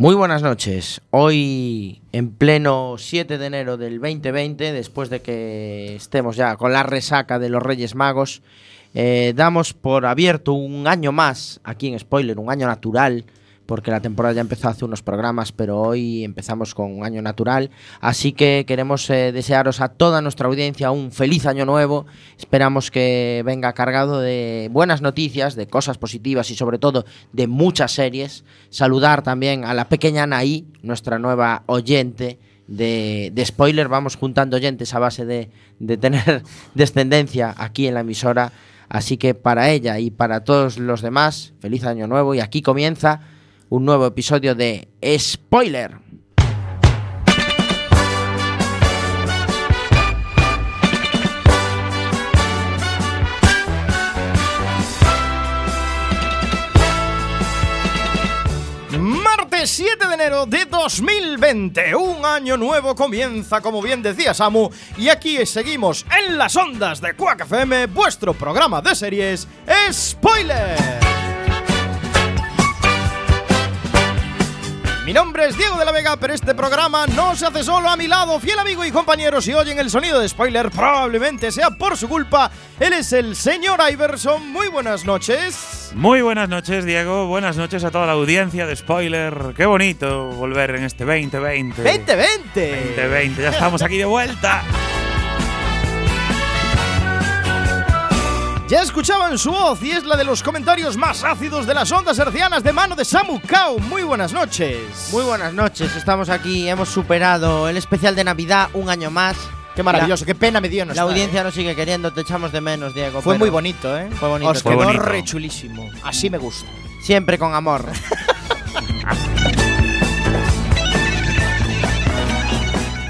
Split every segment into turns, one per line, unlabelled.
Muy buenas noches. Hoy, en pleno 7 de enero del 2020, después de que estemos ya con la resaca de los Reyes Magos, eh, damos por abierto un año más aquí en Spoiler, un año natural, porque la temporada ya empezó hace unos programas, pero hoy empezamos con un año natural. Así que queremos eh, desearos a toda nuestra audiencia un feliz año nuevo. Esperamos que venga cargado de buenas noticias, de cosas positivas y sobre todo de muchas series. Saludar también a la pequeña Anaí, nuestra nueva oyente. De, de spoiler, vamos juntando oyentes a base de, de tener descendencia aquí en la emisora. Así que para ella y para todos los demás, feliz año nuevo. Y aquí comienza un nuevo episodio de Spoiler.
Martes 7 de enero de 2020, un año nuevo comienza, como bien decía Samu, y aquí seguimos en las ondas de Quack FM, vuestro programa de series Spoiler. Mi nombre es Diego de la Vega, pero este programa no se hace solo a mi lado. Fiel amigo y compañero, si oyen el sonido de spoiler, probablemente sea por su culpa. Él es el señor Iverson. Muy buenas noches.
Muy buenas noches, Diego. Buenas noches a toda la audiencia de spoiler. Qué bonito volver en este 2020.
2020.
2020, ya estamos aquí de vuelta.
Ya escuchaban su voz y es la de los comentarios más ácidos de las ondas hercianas de mano de Samu Kao. Muy buenas noches.
Muy buenas noches, estamos aquí, hemos superado el especial de Navidad un año más.
Qué maravilloso, qué pena me dio no
La
estar,
audiencia
¿eh?
nos sigue queriendo, te echamos de menos, Diego.
Fue
pero
muy bonito, ¿eh?
Fue bonito.
Os quedó re chulísimo. Así me gusta.
Siempre con amor.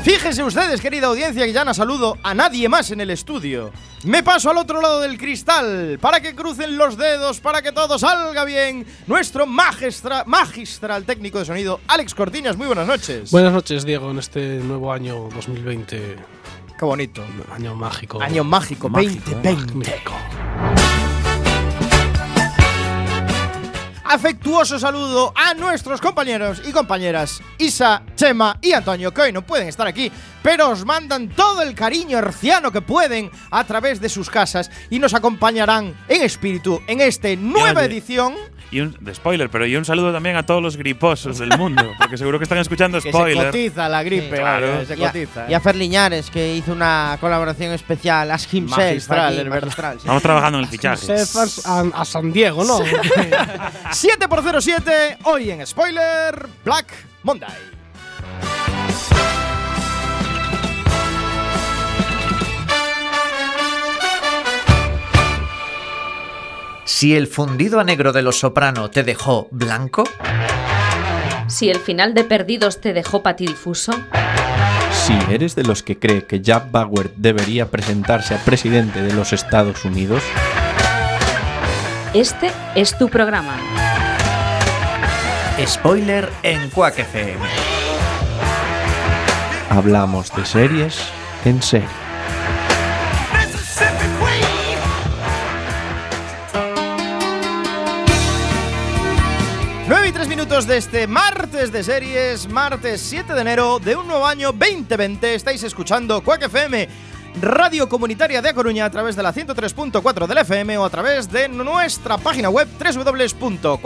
Fíjense ustedes, querida audiencia, que ya no saludo a nadie más en el estudio. Me paso al otro lado del cristal para que crucen los dedos, para que todo salga bien. Nuestro magistra, magistral técnico de sonido, Alex Cortiñas. Muy buenas noches.
Buenas noches, Diego, en este nuevo año 2020,
Qué bonito.
año mágico.
Año mágico,
Mágico,
2020.
mágico.
Afectuoso saludo a nuestros compañeros y compañeras Isa, Chema y Antonio, que hoy no pueden estar aquí, pero os mandan todo el cariño herciano que pueden a través de sus casas y nos acompañarán en espíritu en esta nueva edición.
Y un de spoiler, pero y un saludo también a todos los griposos del mundo, porque seguro que están escuchando
Que se
spoiler.
cotiza la gripe,
Sí,
claro.
se
Y a,
cotiza.
y a Fer Liñares, que hizo una colaboración especial, Ask Himself.
Magistral,
aquí,
verdad.
magistral, sí.
Estamos trabajando en el fichaje.
A, a San Diego, ¿no?
7 por 07 hoy en Spoiler Black Monday.
Si el fundido a negro de los soprano te dejó blanco,
Si el final de Perdidos te dejó patidifuso,
Si eres de los que cree que Jack Bauer debería presentarse a presidente de los Estados Unidos,
este es tu programa.
spoiler en Quack FM.
hablamos de series en serie.
De este martes de series, martes 7 de enero de un nuevo año 2020. Estáis escuchando Quack FM, radio comunitaria de A Coruña a través de la 103.4 del FM o a través de nuestra página web www.quackfm.org.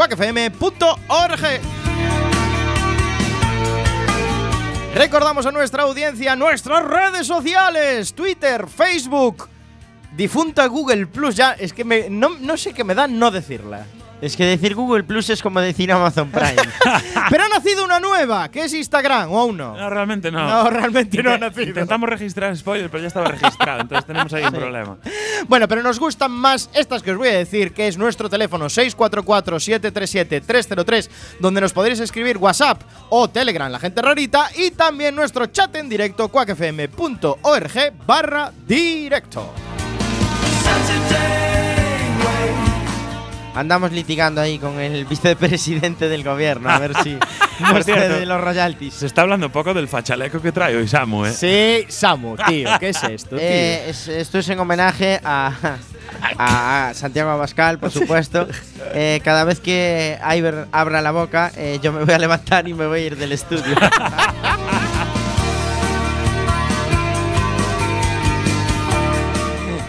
Recordamos a nuestra audiencia nuestras redes sociales, Twitter, Facebook, difunta Google Plus. Ya, es que no, no sé qué me da no decirla.
Es que decir Google Plus es como decir Amazon Prime.
Pero ha nacido una nueva, que es Instagram, ¿o aún no?
No, realmente no.
No, realmente no ha nacido.
Intentamos registrar spoiler, pero ya estaba registrado, entonces tenemos ahí un problema.
Bueno, pero nos gustan más estas que os voy a decir, que es nuestro teléfono 644-737-303, donde nos podréis escribir WhatsApp o Telegram, la gente rarita, y también nuestro chat en directo, cuacfm.org barra directo.
Andamos litigando ahí con el vicepresidente del gobierno, a ver si nos
cierto.
cede los royalties.
Se está hablando un poco del fachaleco que trae hoy Samu, ¿eh?
Sí, Samu, tío, ¿qué es esto, tío?
Eh, es- esto es en homenaje a, a Santiago Abascal, por supuesto. Eh, cada vez que Iber abra la boca, eh, yo me voy a levantar y me voy a ir del estudio.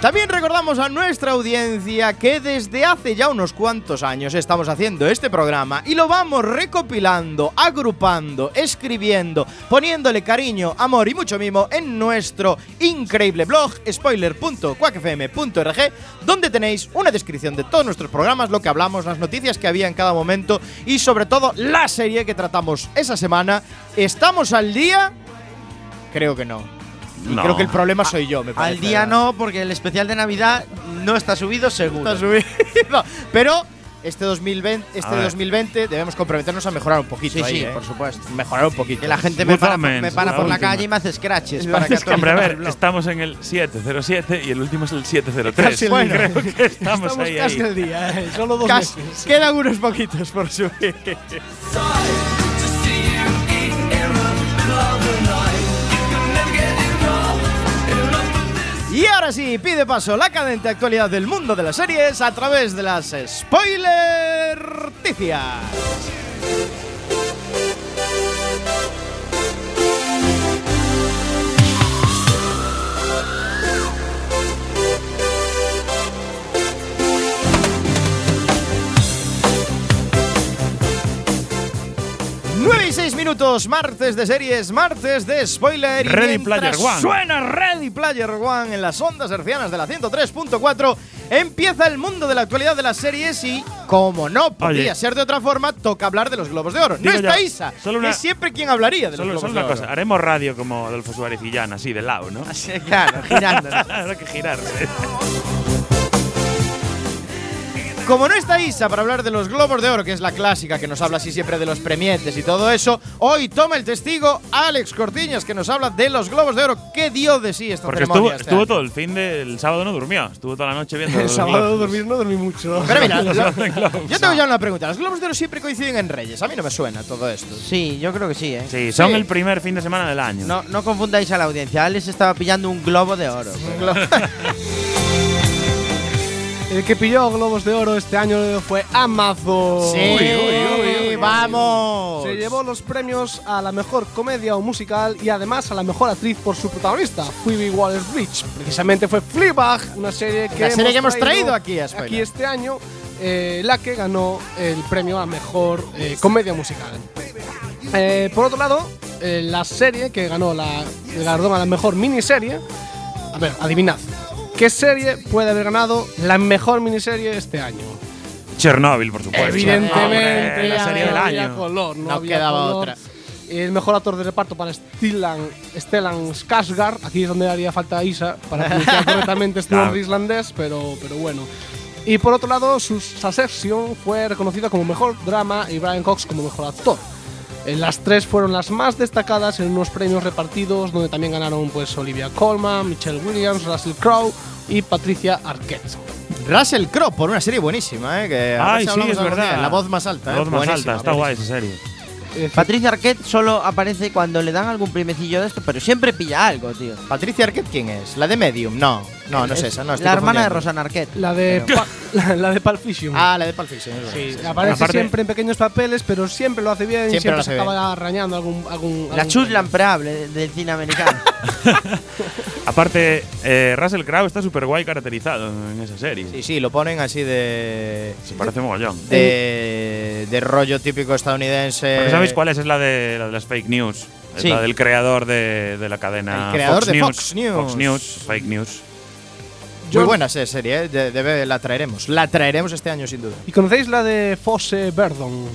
También recordamos a nuestra audiencia que desde hace ya unos cuantos años estamos haciendo este programa y lo vamos recopilando, agrupando, escribiendo, poniéndole cariño, amor y mucho mimo en nuestro increíble blog spoiler.quackfm.org donde tenéis una descripción de todos nuestros programas, lo que hablamos, las noticias que había en cada momento y sobre todo la serie que tratamos esa semana. ¿Estamos al día? Creo que no. Y
No.
creo que el problema soy yo, me parece.
Al día no, porque el especial de Navidad no está subido seguro.
Está subido. Pero este 2020,
A
este
ver.
2020 debemos comprometernos a mejorar un poquito
Sí,
ahí,
sí,
¿eh?
por supuesto.
Mejorar un poquito.
Que la gente me para, me para
la
por la calle y me hace scratches para que
Es que, hombre, a ver, estamos en el 707 y el último es el 703.
Casi el
bueno, creo que estamos,
Estamos
ahí,
casi
ahí.
el día, eh, solo dos
Casi-
meses.
quedan unos poquitos por subir. Y ahora sí, pide paso la cadente actualidad del mundo de las series a través de las spoilerticias. 9 y 6 minutos, martes de series, martes de spoiler.
Ready Player One.
Suena Ready Player One en las ondas hercianas de la 103.4. Empieza el mundo de la actualidad de las series y, como no podía
Oye.
ser de otra forma, toca hablar de los Globos de Oro. No está Isa,
solo una,
es siempre quien hablaría de los Globos
solo una
de
cosa, Haremos radio como Adolfo Suárez y Jan, así de lado, ¿no?
Así, claro, girando.
Habrá que girarse. ¿eh?
Como no está Isa para hablar de los Globos de Oro, que es la clásica que nos habla así siempre de los premietes y todo eso, hoy toma el testigo Alex Cortiñas, que nos habla de los Globos de Oro. ¿Qué dio de sí esta
Porque estuvo,
ceremonia? este
estuvo todo el fin del sábado, no durmió. Estuvo toda la noche viendo.
El sábado dormir no dormí mucho.
Pero mira, lo- yo tengo ya una pregunta. ¿Los Globos de Oro siempre coinciden en Reyes? A mí no me suena todo esto.
Sí, yo creo que sí, ¿eh?
Sí, son
Sí.
el primer fin de semana del año.
No, no confundáis a la audiencia. Alex estaba pillando un globo de oro.
El que pilló Globos de Oro este año fue Amazon.
Sí,
Uy, uy, uy, uy.
vamos.
Se llevó los premios a la mejor comedia o musical y además a la mejor actriz por su protagonista, Phoebe Waller-Bridge. Precisamente fue Fleabag, una serie que,
La serie que hemos traído aquí a
aquí este año, eh, la que ganó el premio a mejor eh, comedia musical. Eh, por otro lado, la serie que ganó la, el galardón a la mejor miniserie. A ver, adivinad. ¿Qué serie puede haber ganado la mejor miniserie este año?
Chernobyl, por supuesto.
Evidentemente,
Hombre, la serie
no
del
había
año.
color, no,
No
había
quedaba
color.
otra.
El mejor actor de reparto para Stellan, Stellan Skarsgård. Aquí es donde haría falta Isa para pronunciar correctamente este nombre islandés, pero, pero bueno. Y por otro lado, su Succession fue reconocida como mejor drama y Brian Cox como mejor actor. Las tres fueron las más destacadas en unos premios repartidos donde también ganaron pues Olivia Colman, Michelle Williams, Russell Crowe y Patricia Arquette.
Russell Crowe, por una serie buenísima, ¿eh? Que
Ay, sí, es verdad.
día. La voz más alta, ¿eh?
La voz más
Buenísima,
alta, está guay esa serie.
Eh,
Patricia Arquette solo aparece cuando le dan algún primecillo de esto, pero siempre pilla algo, tío.
Patricia Arquette, ¿quién es? ¿La de Medium? No, no, no es esa, no. estoy
la hermana de. Rosana Arquette.
La de, Pa- la, la de Pulp Fiction.
Ah, la de Pulp Fiction. es.
Sí,
Sí,
aparece
Aparte-
siempre en pequeños papeles, pero siempre lo hace bien,
Siempre
siempre,
lo
se
hace
acaba arañando algún, algún
La chus lampreable del cine americano.
Aparte, eh, Russell Crowe está súper guay caracterizado en esa serie.
Sí, sí, lo ponen así de.
Se parece mogollón.
De, de rollo típico estadounidense.
Porque ¿Sabéis cuál es? Es la de, la de las fake news. Es
Sí.
la del creador de, de la cadena
El creador
Fox
de
News.
Fox News.
Fox News, fake news.
Muy buena esa serie, ¿eh? De- la traeremos. La traeremos este año, sin duda.
¿Y conocéis la de Fosse Verdon?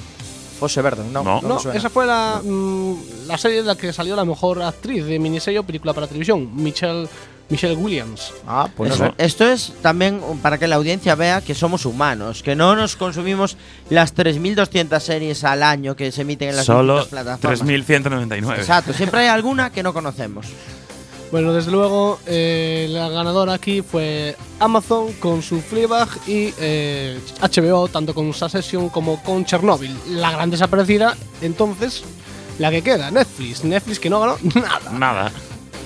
Fosse Verdon, no.
No.
no,
No, esa fue la, mm, la serie de la que salió la mejor actriz de miniserie o película para televisión, Michelle, Michelle Williams.
Ah, pues no
Eso-
sé.
Esto es también para que la audiencia vea que somos humanos, que no nos consumimos las 3.200 series al año que se emiten en las
Solo
plataformas.
3.199.
Exacto, siempre hay alguna que no conocemos.
Bueno, desde luego, eh, la ganadora aquí fue Amazon con su Fleabag y eh, HBO, tanto con Succession como con Chernobyl. La gran desaparecida, entonces, la que queda, Netflix. Netflix que no ganó nada.
Nada.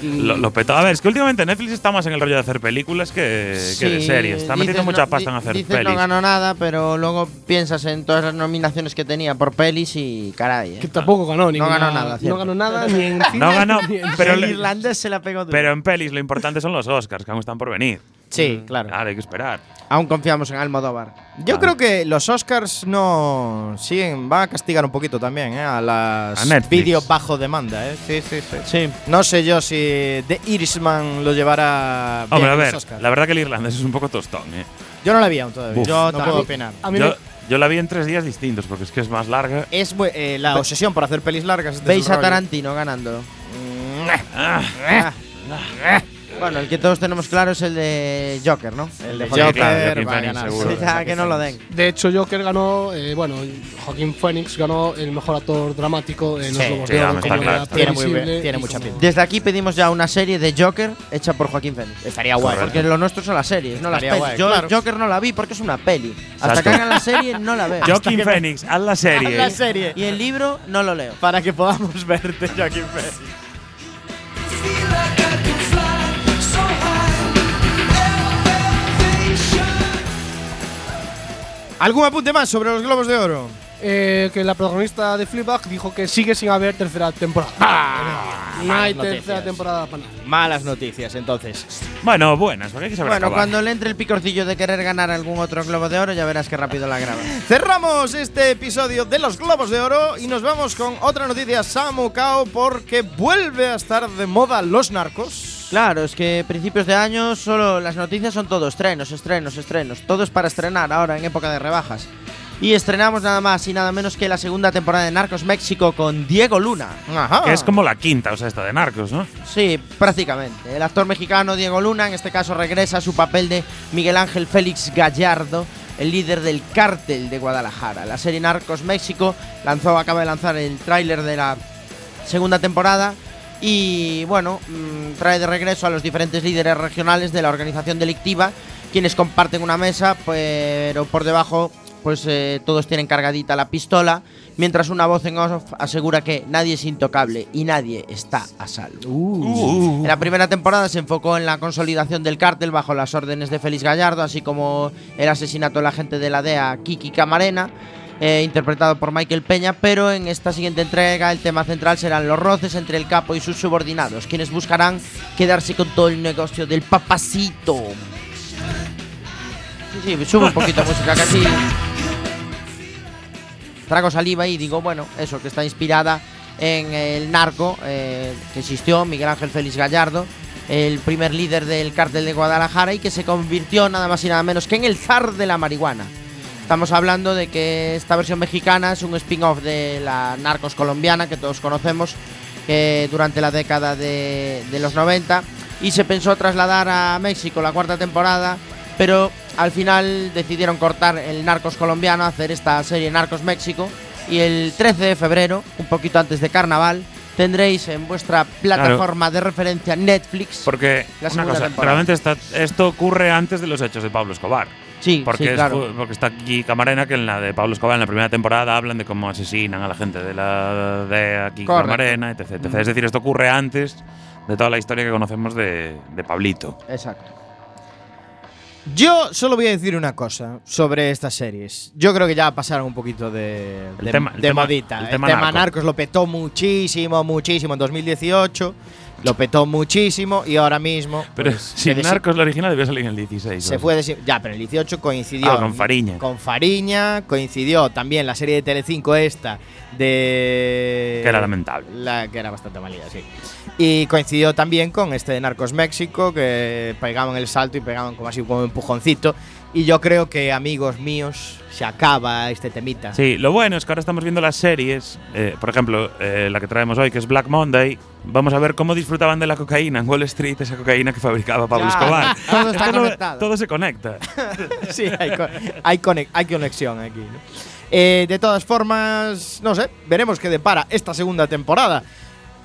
Lo, lo petó. A ver, es que últimamente Netflix está más en el rollo de hacer películas que, que de series. Está metiendo mucha
no-
pasta en hacer
dices
pelis.
no ganó nada, pero luego piensas en todas las nominaciones que tenía por pelis y caray. ¿eh?
Que tampoco ganó ni
No ganó nada,
No ganó nada ni en cine,
No ganó,
ni en
pero
el irlandés se la pegó duro.
Pero en pelis lo importante son los Oscars, que aún están por venir.
Sí, claro.
Claro, hay que esperar.
Aún confiamos en Almodóvar.
Yo creo que los Oscars no siguen, van a castigar un poquito también ¿eh? a las
A
vídeos bajo demanda. ¿eh? Sí, sí, sí.
Sí.
No sé yo si The Irishman lo llevará bien
Hombre, a
en los
ver,
Oscars.
la verdad que el irlandés es un poco tostón, ¿eh?
Yo no la vi aún todavía.
Uf.
Yo no puedo opinar.
A mí
Yo, yo la vi en tres días distintos, porque es que es más larga.
Es eh, la obsesión por hacer pelis largas.
Veis a. Tarantino ganando. Bueno, el que todos tenemos claro es el de Joker, ¿no?
El de Joker va a ganar.
seguro.
Ya que no lo den.
De hecho, Joker ganó, eh, bueno, Joaquín Phoenix ganó el mejor actor dramático en los
Sí,
Globos
sí,
de Oro,
claro.
Tiene muy bien- tiene mucha pinta.
Desde aquí pedimos ya una serie de Joker hecha por Joaquín Phoenix.
Estaría guay.
Porque lo nuestro son las series, no las pelis.
guay,
Yo
claro.
Joker no la vi porque es una peli. Hasta que hagan la serie no la veo.
Joaquin Phoenix, haz la serie.
La serie.
Y el libro no lo leo.
Para que podamos verte, Joaquin Phoenix. ¿Algún apunte más sobre los Globos de Oro?
Eh, que la protagonista de Fleabag dijo que sigue sin haber tercera temporada. no hay
malas
tercera
noticias.
temporada para nada.
Malas noticias, entonces.
Bueno, buenas, porque hay que saber
Bueno,
acabar.
cuando le entre el picorcillo de querer ganar algún otro globo de oro, ya verás que rápido la graba.
Cerramos este episodio de los Globos de Oro y nos vamos con otra noticia Samu Kao porque vuelve a estar de moda los narcos.
Claro, es que principios de año solo las noticias son todo estrenos, estrenos, estrenos. Todo es para estrenar ahora en época de rebajas. Y estrenamos nada más y nada menos que la segunda temporada de Narcos México con Diego Luna.
Ajá.
Que es como la quinta, o sea, esta de Narcos, ¿no?
Sí, prácticamente. El actor mexicano Diego Luna en este caso regresa a su papel de Miguel Ángel Félix Gallardo, el líder del cártel de Guadalajara. La serie Narcos México lanzó, acaba de lanzar el tráiler de la segunda temporada y bueno, mm, trae de regreso a los diferentes líderes regionales de la organización delictiva, quienes comparten una mesa, pero por debajo pues eh, todos tienen cargadita la pistola, mientras una voz en off asegura que nadie es intocable y nadie está a salvo.
Uh.
En la primera temporada se enfocó en la consolidación del cártel bajo las órdenes de Félix Gallardo, así como el asesinato del agente de la DEA Kiki Camarena, eh, interpretado por Michael Peña, pero en esta siguiente entrega el tema central serán los roces entre el capo y sus subordinados, quienes buscarán quedarse con todo el negocio del papacito. Sí, sí, sube un poquito de música, casi trago saliva y digo, bueno, eso, que está inspirada en el narco eh, que existió, Miguel Ángel Félix Gallardo, el primer líder del cártel de Guadalajara y que se convirtió nada más y nada menos que en el zar de la marihuana. Estamos hablando de que esta versión mexicana es un spin-off de la narcos colombiana que todos conocemos que durante la década de, de los 90 y se pensó trasladar a México la cuarta temporada, pero al final decidieron cortar el Narcos colombiano, hacer esta serie Narcos México y el 13 de febrero, un poquito antes de carnaval, tendréis en vuestra plataforma de referencia Netflix.
Porque,
La
una cosa, realmente está- esto ocurre antes de los hechos de Pablo Escobar.
Sí,
Porque,
sí,
es
claro.
fu- porque está aquí Camarena, que en la de Pablo Escobar, en la primera temporada, hablan de cómo asesinan a la gente de la de aquí
Correcto.
Camarena, etc, etc. Es decir, esto ocurre antes de toda la historia que conocemos de, de Pablito.
Exacto.
Yo solo voy a decir una cosa sobre estas series. Yo creo que ya pasaron un poquito de,
El
de,
tema- el tema-
modita.
el
El
tema
tema,
narco.
narcos lo petó muchísimo, muchísimo en 2018. Lo petó muchísimo y ahora mismo.
Pero
pues,
si
se desi-
Narcos, la original, debió salir en el 16.
Se fue desi- Ya, pero el 18 coincidió.
Ah, con Fariña.
Con Fariña, coincidió también la serie de Telecinco esta de.
Que era lamentable.
La que era bastante malida, sí. Y coincidió también con este de Narcos México, que pegaban el salto y pegaban como así como un empujoncito. Y yo creo que, amigos míos, se acaba este temita.
Sí, lo bueno es que ahora estamos viendo las series, eh, por ejemplo, eh, la que traemos hoy, que es Black Monday. Vamos a ver cómo disfrutaban de la cocaína en Wall Street, esa cocaína que fabricaba Pablo
Claro,
Escobar.
todo está conectado.
todo se conecta.
sí, hay, co- hay, conex- hay conexión aquí. ¿no? Eh, de todas formas, no sé, veremos qué depara esta segunda temporada.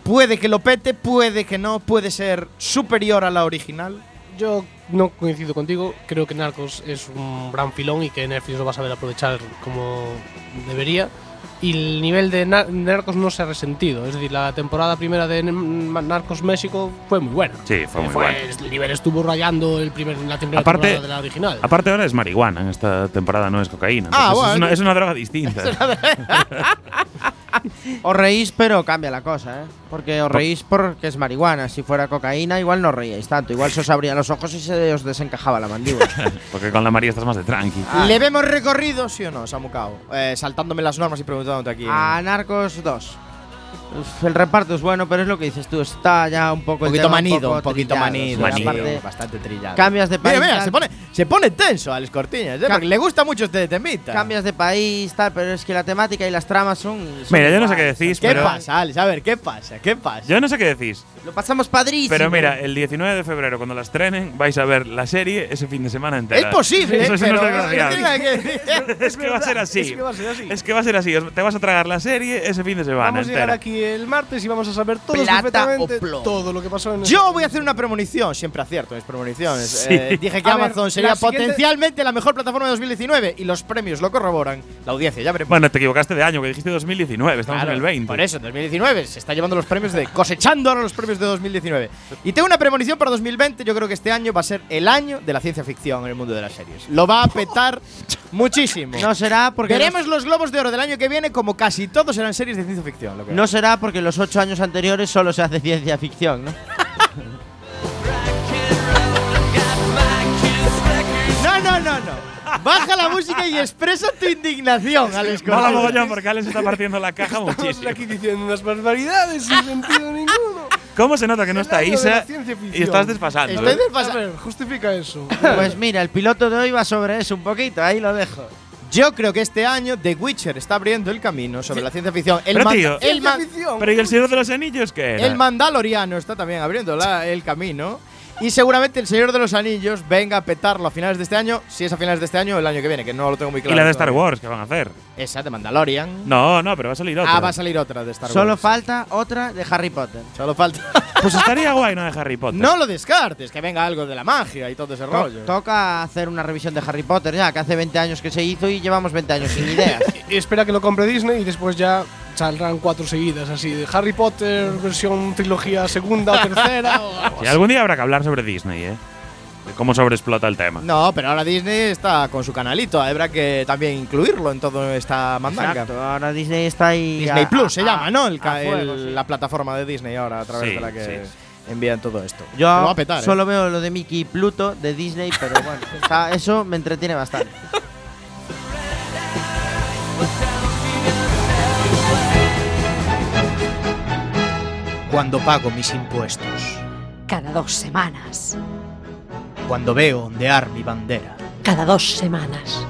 Puede que lo pete, puede que no, puede ser superior a la original.
Yo no coincido contigo. Creo que Narcos es un gran filón y que Netflix lo va a saber aprovechar como debería. Y el nivel de Nar- Narcos no se ha resentido. Es decir, la temporada primera de Narcos México fue muy buena.
Sí, fue muy buena.
El nivel estuvo rayando el primer, la primera
Aparte-
temporada de la original.
Aparte ahora es marihuana, en esta temporada no es cocaína.
Ah,
entonces es,
bueno.
una, es una droga distinta.
Os reís, pero cambia la cosa, ¿eh? Porque os reís porque es marihuana. Si fuera cocaína, igual no reíais tanto. Igual se os abrían los ojos y se os desencajaba la mandíbula.
Porque con la María estás más de tranqui.
¿Le vemos recorrido, sí o no, Samucao? Eh, saltándome las normas y preguntándote aquí.
A Narcos 2. Uf, El reparto es bueno, pero es lo que dices tú. Está ya un poco
un poquito
tema
manido,
poco
un poquito
trillado,
manido.
sí,
manido.
aparte,
bastante trillado.
cambias de país.
Mira, mira, se pone, se pone tenso Alex Cortiñas, ¿eh? Porque le gusta mucho este temita.
Cambias de país, tal, pero es que la temática y las tramas son. son
Mira, yo no sé qué decís,
¿Qué
pero.
pasa, Alex? A ver, ¿qué pasa? ¿Qué pasa?
Yo no sé qué decís.
Lo pasamos padrísimo.
Pero mira, el 19 de febrero, cuando la estrenen, vais a ver la serie ese fin de semana entera.
es posible,
Eso
¿eh?
sí
pero
no es
que decir.
Es que va a ser así.
Es que va a ser así.
Es que va a ser así. Te vas a tragar la serie ese fin de semana
Vamos a llegar
entera.
Aquí el martes y vamos a saber todos
Plata
perfectamente todo lo que pasó en
Yo voy a hacer una premonición, siempre acierto mis premoniciones.
Sí.
Eh, dije que
A ver,
Amazon sería
la
potencialmente la mejor plataforma de 2019 y los premios lo corroboran. La audiencia, ya veremos.
Bueno, te equivocaste de año, que dijiste 2019, estamos
Claro,
en el 20.
Por eso, en 2019 se está llevando los premios de cosechando ahora los premios de 2019. Y tengo una premonición para 2020. Yo creo que este año va a ser el año de la ciencia ficción en el mundo de las series. Lo va a petar muchísimo.
No será porque.
Veremos
los-
los globos de oro del año que viene como casi todos serán series de ciencia ficción. lo que
no será porque los ocho años anteriores solo se hace ciencia ficción, ¿no?
no, no, no, no. Baja la música y expresa tu indignación, Alex
Mola
Cortés.
mogollón porque Alex está partiendo la caja
Estamos
muchísimo.
aquí diciendo unas barbaridades sin sentido ninguno.
¿Cómo se nota que no está
de la
Isa
ciencia
y
ficción.
estás desfasando?
Estoy
eh?
desfasa-
A ver, justifica eso.
Pues mira, el piloto de hoy va sobre eso un poquito, ahí lo dejo.
Yo creo que este año The Witcher está abriendo el camino sobre la ciencia ficción. El,
Pero,
man-
tío,
el, man-
Ciencia ficción.
Pero ¿y el Señor de los Anillos qué era?
el Mandaloriano está también abriendo la- el camino. Y seguramente el Señor de los Anillos venga a petarlo a finales de este año, si es a finales de este año o el año que viene, que no lo tengo muy claro.
y la de Star. Wars, ¿qué van a hacer?
Esa de Mandalorian.
No, no, pero va a salir otra.
Ah, va a salir otra de Star
Solo
Wars.
falta otra de Harry Potter.
Solo falta.
Pues estaría guay, ¿no? De Harry Potter.
no lo descartes, que venga algo de la magia y todo ese
To-
rollo.
toca hacer una revisión de Harry Potter ya, que hace 20 años que se hizo y llevamos 20 años sin ideas.
Y espera que lo compre Disney y después ya saldrán cuatro seguidas así de Harry Potter versión trilogía segunda o tercera o algo
Y algún día habrá que hablar sobre Disney, ¿eh? De cómo sobreexplota el tema.
No, pero ahora Disney está con su canalito. Habrá que también incluirlo en toda esta mandanga.
Exacto, ahora Disney está ahí.
Disney
a-
Plus se
a-
llama, ¿no? El,
a fuego,
el-
sí.
La plataforma de Disney ahora a través
Sí,
de la que
sí.
envían todo esto.
Yo
Lo va a petar, ¿eh?
solo veo lo de Mickey y Pluto de Disney, pero bueno, está- eso me entretiene bastante.
Cuando pago mis impuestos.
Cada dos semanas.
Cuando veo ondear mi bandera.
Cada dos semanas.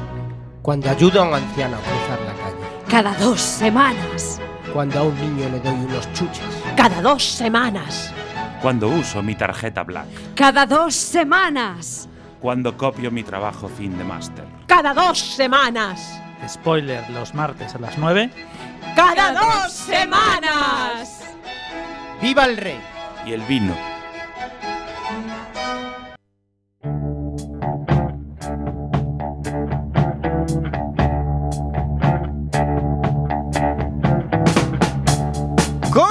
Cuando ayudo a un anciano a cruzar la calle.
Cada dos semanas.
Cuando a un niño le doy unos chuches.
Cada dos semanas.
Cuando uso mi tarjeta Black.
Cada dos semanas.
Cuando copio mi trabajo fin de máster.
Cada dos semanas.
Spoiler los martes a las 9.
Cada dos semanas.
¡Viva el rey!
Y el vino.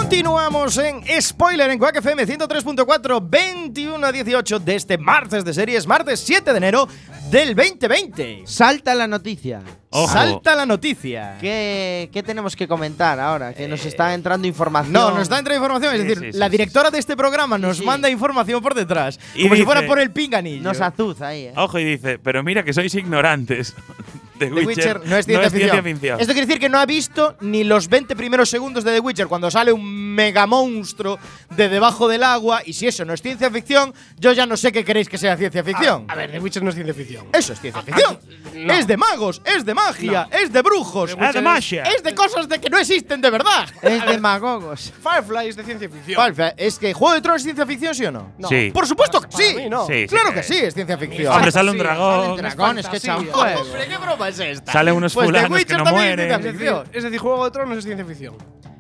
Continuamos en Spoiler en Quack FM 103.4, 21 a 18 de este martes de series, martes 7 de enero del 2020.
Salta la noticia.
Ojo.
Salta la noticia.
¿Qué, qué tenemos que comentar ahora? Que nos está entrando información.
No, nos está entrando información, es
Sí,
decir,
sí, sí,
la
sí.
directora de este programa nos
sí.
manda información por detrás,
Y
como si
dice-
fuera por el pinganillo.
Nos azuza ahí, ¿eh?
Ojo y dice, pero mira que sois ignorantes. The
The
Witcher,
Witcher no es ciencia, ficción.
ficción.
Esto quiere decir que no ha visto ni los 20 primeros segundos de The Witcher cuando sale un mega monstruo de debajo del agua. Y si eso no es ciencia ficción, yo ya no sé qué queréis que sea ciencia ficción.
A ver, The Witcher no es ciencia ficción.
Eso es ciencia ficción.
no.
Es de magos, es de magia, es de brujos.
Ah, de magia.
Es de cosas de que no existen de verdad.
Es de magogos.
Firefly es de ciencia ficción.
Vale, es que Juego de Tronos es ciencia ficción, ¿sí o no?
No.
Sí.
Por supuesto que sí.
mí no.
Sí, sí,
Claro que sí, es ciencia ficción.
Hombre, sale un dragón.
Salen dragones que echan
fantasía.
fuego.
Hombre, ¿qué broma es esta?
Salen unos
pues
fulanos que no
es
mueren.
ciencia
Es
ficción.
decir, es decir, Juego de Tronos es ciencia ficción.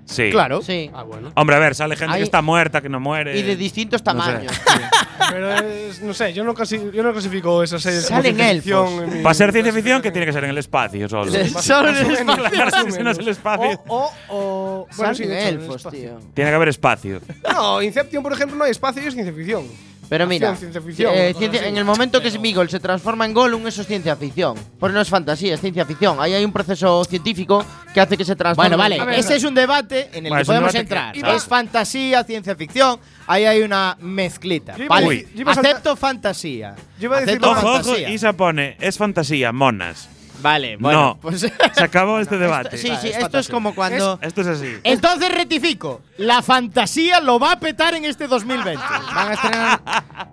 Sí.
Claro.
Sí.
Ah, bueno.
Hombre, a ver, sale gente
Hay-
que está muerta, que no muere.
Y de distintos
no sé.
tamaños.
Pero es, no sé, yo no, casi, yo no clasifico esas series
Salen
ciencia ficción
elfos.
Para ser ciencia ficción, que tiene que ser en el espacio solo.
Solo en el espacio.
Claro, si no es el espacio.
O, o, bueno,
Salen elfos, tío.
Tiene que haber espacio.
No, Inception, por ejemplo, no hay espacio y es ciencia ficción.
Pero mira,
ciencia ficción,
eh, ciencia- en el momento que Smigol se transforma en Gollum, eso es ciencia ficción. Porque no es fantasía, es ciencia ficción. Ahí hay un proceso científico que hace que se transforme.
Bueno, vale,
A ver,
ese es un debate en el
Bueno,
que podemos
que-
entrar.
Iba-
Es fantasía, ciencia ficción, ahí hay una mezclita.
Yo iba
Vale,
saltar-
acepto fantasía.
Yo iba a decir
Acepto
lo-
Ojo, ojo,
fantasía.
Isa pone, es fantasía, monas.
Vale, bueno,
no,
pues
se acabó este debate.
Sí, sí,
es
esto es
fantasía.
como cuando
Esto es así.
Entonces rectifico, la fantasía lo va a petar en este 2020.
van a estrenar,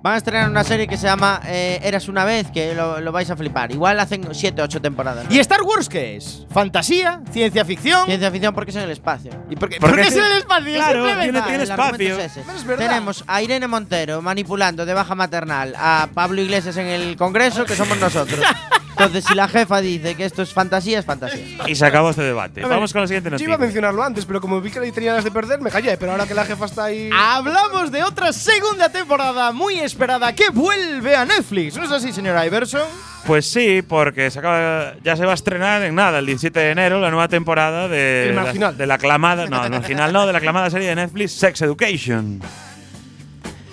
van a estrenar una serie que se llama eh, Eras una vez, que lo, lo vais a flipar. Igual hacen 7 8 temporadas.
¿Y Star Wars qué es? ¿Fantasía? ¿Ciencia ficción?
Ciencia ficción porque es en el espacio.
¿Y por qué,
Porque
por qué es en el espacio?
claro,
Simplemente.
tiene- tiene espacio.
es.
Es.
Tenemos a Irene Montero manipulando de baja maternal a Pablo Iglesias en el Congreso, que somos nosotros. Entonces, si la jefa dice que esto es fantasía, es fantasía.
Y se acabó este debate.
Ver,
Vamos con la siguiente
Yo iba
noticia.
a mencionarlo antes, pero como vi que tenía ganas de perder, me callé. Pero ahora que la jefa está ahí.
Hablamos de otra segunda temporada muy esperada que vuelve a Netflix. ¿No es así, señora Iverson?
Pues sí, porque se acaba, ya se va a estrenar en nada, el 17 de enero, la nueva temporada de,
El
la, de la aclamada, no, el marginal no, de la aclamada serie de Netflix Sex Education.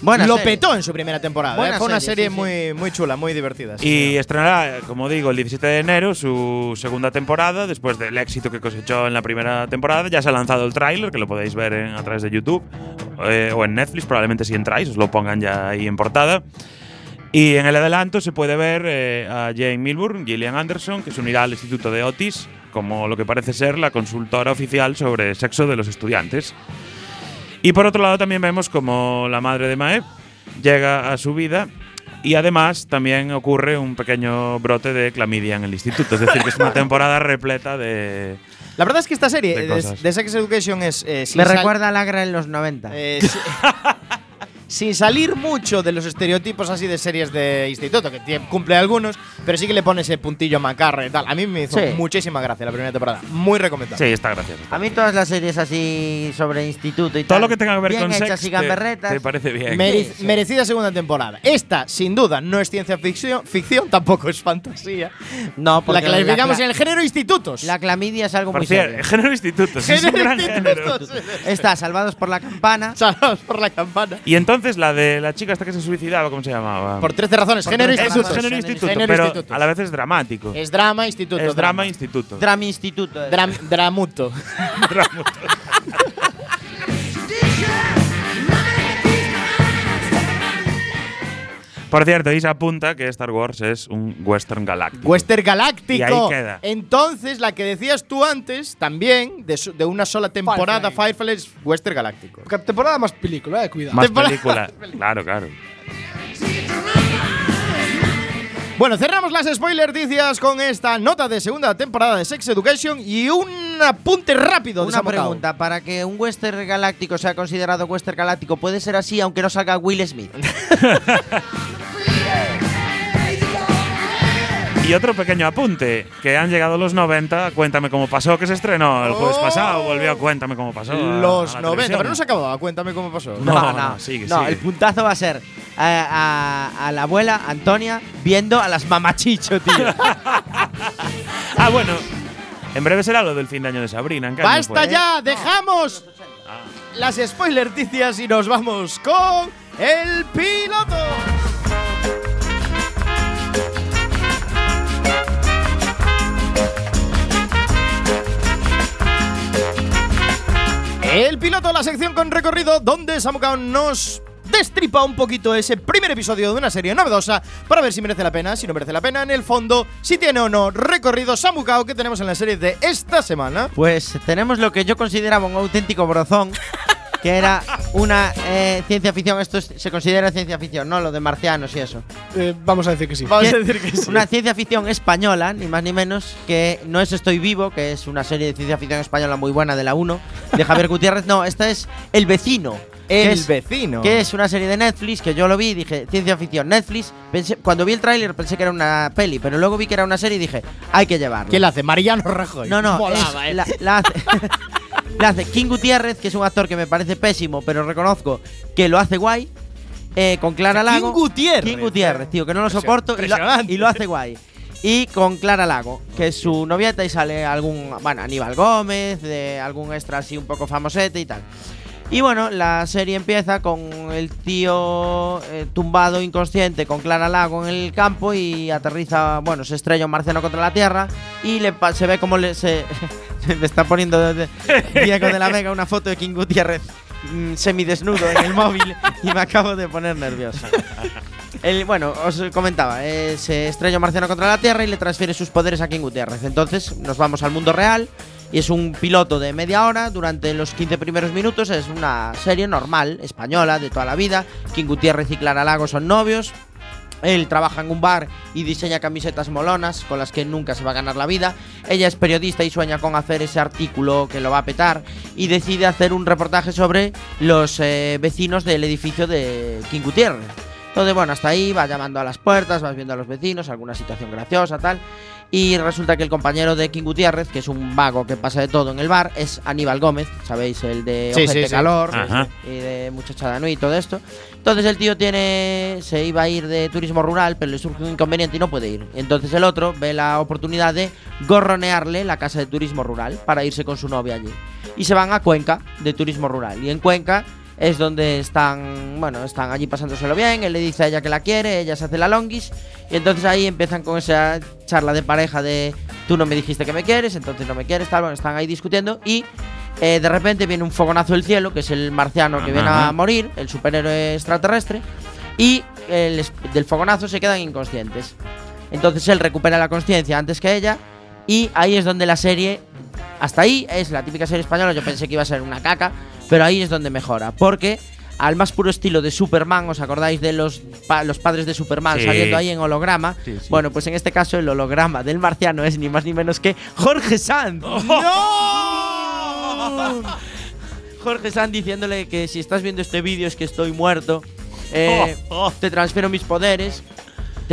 Buena
Lo
serie.
petó en su primera temporada.
Buena
¿eh? Fue una
serie,
serie,
sí, sí.
muy, muy chula, muy divertida.
Y estrenará, como digo, el 17 de enero su segunda temporada, después del éxito que cosechó en la primera temporada. Ya se ha lanzado el tráiler, que lo podéis ver en- a través de YouTube eh, o en Netflix, probablemente si entráis, os lo pongan ya ahí en portada. Y en el adelanto se puede ver eh, a Jane Milburn, Gillian Anderson, que se unirá al Instituto de Otis como lo que parece ser la consultora oficial sobre sexo de los estudiantes. Y por otro lado también vemos como la madre de Mae llega a su vida y además también ocurre un pequeño brote de clamidia en el instituto. Es decir, que es una temporada repleta de...
La verdad es que esta serie
De
de, de Sex Education es. eh, sin
Me recuerda a la guerra en los 90.
eh, si- sin salir mucho de los estereotipos así de series de instituto, que cumple algunos, pero sí que le pone ese puntillo macarra y tal. A mí me hizo
Sí.
muchísima gracia la primera temporada. Muy recomendable.
Sí, está gracioso.
A mí todas las series así sobre instituto y
Todo
tal,
lo que tenga que ver
bien
con
hechas
sex
y
te,
gamberretas.
te parece bien.
Mere-
Sí, sí.
Merecida segunda temporada. Esta, sin duda, no es ciencia ficción, ficción tampoco es fantasía.
No, porque
La clasificamos
la,
en el género institutos.
la clamidia es algo
Por
muy
cierto,
serio.
género instituto, sí, es un
Género
gran género.
institutos.
Está Salvados por la Campana.
Salvados por la campana.
Y entonces la de la chica hasta que se suicidaba, ¿cómo se llamaba?
Por 13 razones.
Por
Género
13
Eso es
institutos.
género instituto,
Género
pero
institutos.
a la vez es dramático.
Es drama, instituto.
Es drama instituto.
Drama Instituto. es.
Dram- dramuto.
Dramuto. Por cierto, Isa apunta que Star Wars es un western galáctico.
Western Galáctico.
Y ahí queda.
Entonces, la que decías tú antes, también, de, su- de una sola temporada,
Firefly.
Firefly es Western Galáctico.
Temporada más película, eh, cuidado.
Más
Temporada-
película. Claro, claro.
Bueno, cerramos las spoiler noticias con esta nota de segunda temporada de Sex Education y un apunte rápido de
Una pregunta, para que un western galáctico sea considerado western galáctico, ¿puede ser así aunque no salga Will Smith?
Y otro pequeño apunte, que han llegado los 90, cuéntame cómo pasó, que se estrenó el jueves
Oh.
pasado, volvió a cuéntame cómo pasó.
Los
a
90,
la televisión.
pero no se acababa. Cuéntame cómo pasó.
No, no, sigue,
no,
sigue.
el puntazo va a ser a, a- a la abuela Antonia viendo a las mamachicho, tío.
Ah, bueno. En breve será lo del fin de año de Sabrina. ¿en
¡Basta
fue?
ya! ¡Dejamos las spoiler noticias y nos vamos con el piloto! El piloto, la sección con recorrido donde Samukai nos destripa un poquito ese primer episodio de una serie novedosa para ver si merece la pena, si no merece la pena, en el fondo, si tiene o no recorrido Samukao que tenemos en la serie de esta semana.
Pues tenemos lo que yo consideraba un auténtico brozón, que era una eh, ciencia ficción. Esto es- se considera ciencia ficción, ¿no? Lo de marcianos y eso.
Eh, vamos a decir que sí.
Vamos a decir que sí.
Una ciencia ficción española, ni más ni menos, que no es Estoy Vivo, que es una serie de ciencia ficción española muy buena de la 1, de Javier Gutiérrez. No, esta es El Vecino. que
El
es-
vecino.
Que es una serie de Netflix que yo lo vi y dije, ciencia ficción, Netflix. Pensé, cuando vi el tráiler pensé que era una peli, pero luego vi que era una serie y dije, hay que llevarlo.
¿Quién la hace? Mariano Rajoy.
No, no,
Molaba,
es-
eh.
la, la hace, Le hace King Gutiérrez, que es un actor que me parece pésimo, pero reconozco que lo hace guay. eh, con Clara Lago.
King Gutiérrez.
King Gutiérrez, tío, que no lo soporto y lo,
impresionante.
y lo hace guay. Y con Clara Lago, que es su novieta y sale algún, bueno, Aníbal Gómez, de algún extra así un poco famosete y tal. Y bueno, la serie empieza con el tío eh, tumbado inconsciente con Clara Lago en el campo y aterriza, bueno, se estrella un marciano contra la Tierra y le se ve como le, se, me está poniendo Diego de la Vega una foto de King Gutiérrez mm, semidesnudo en el móvil y me acabo de poner nervioso. El- bueno, os comentaba, eh, se estrella un marciano contra la Tierra y le transfiere sus poderes a King Gutiérrez. Entonces nos vamos al mundo real y es un piloto de media hora durante los 15 primeros minutos. Es una serie normal, española, de toda la vida. King Gutiérrez y Clara Lago son novios. Él trabaja en un bar y diseña camisetas molonas con las que nunca se va a ganar la vida. Ella es periodista y sueña con hacer ese artículo que lo va a petar y decide hacer un reportaje sobre los eh, vecinos del edificio de King Gutiérrez. Entonces, bueno, hasta ahí va llamando a las puertas, vas viendo a los vecinos, alguna situación graciosa, tal. Y resulta que el compañero de King Gutiérrez, que es un vago que pasa de todo en el bar, es Aníbal Gómez, ¿sabéis? El de
Sí,
Ojete
sí.
Calor y de Muchachada Nui y todo esto. Entonces el tío tiene se iba a ir de turismo rural, pero le surge un inconveniente y no puede ir. Entonces el otro ve la oportunidad de gorronearle la casa de turismo rural para irse con su novia allí. Y se van a Cuenca de turismo rural. Y en Cuenca es donde están, bueno, están allí pasándoselo bien. Él le dice a ella que la quiere, ella se hace la longis. Y entonces ahí empiezan con esa charla de pareja de tú no me dijiste que me quieres, entonces no me quieres, tal. Bueno, están ahí discutiendo y eh, de repente viene un fogonazo del cielo, que es el marciano que viene a morir, el superhéroe extraterrestre, y el del fogonazo se quedan inconscientes. Entonces él recupera la conciencia antes que ella, y ahí es donde la serie, hasta ahí es la típica serie española, yo pensé que iba a ser una caca, pero ahí es donde mejora, porque al más puro estilo de Superman, ¿os acordáis de los, pa- los padres de Superman
Sí.
saliendo ahí en holograma?
Sí, sí.
Bueno, pues en este caso el holograma del marciano es ni más ni menos que Jorge Sanz. Jorge Sanz diciéndole que si estás viendo este vídeo es que estoy muerto. Eh, Te transfiero mis poderes.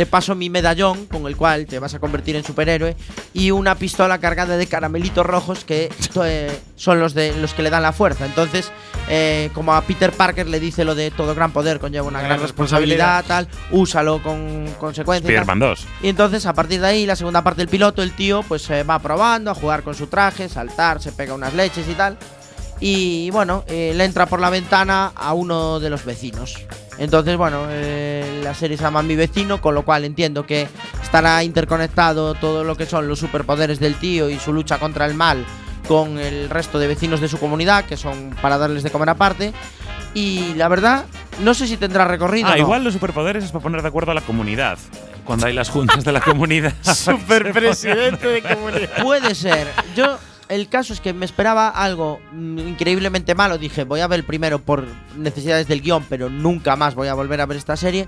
Te paso mi medallón con el cual te vas a convertir en superhéroe. Y una pistola cargada de caramelitos rojos que eh, son los, de, los que le dan la fuerza. Entonces, eh, como a Peter Parker le dice lo de todo gran poder conlleva una gran responsabilidad, tal, úsalo con consecuencia.
Spider-Man 2.
Y entonces, a partir de ahí, la segunda parte del piloto, el tío pues se va probando a jugar con su traje, saltar, se pega unas leches y tal. Y bueno, eh, le entra por la ventana a uno de los vecinos. Entonces, bueno, eh, la serie se llama Mi vecino, con lo cual entiendo que estará interconectado todo lo que son los superpoderes del tío y su lucha contra el mal con el resto de vecinos de su comunidad, que son para darles de comer aparte. Y la verdad, no sé si tendrá recorrido.
Ah,
o no.
igual los superpoderes es para poner de acuerdo a la comunidad. Cuando hay las juntas de la comunidad.
Superpresidente de comunidad.
Puede ser. Yo, el caso es que me esperaba algo mm, increíblemente malo. Dije, voy a ver primero por necesidades del guion, pero nunca más voy a volver a ver esta serie.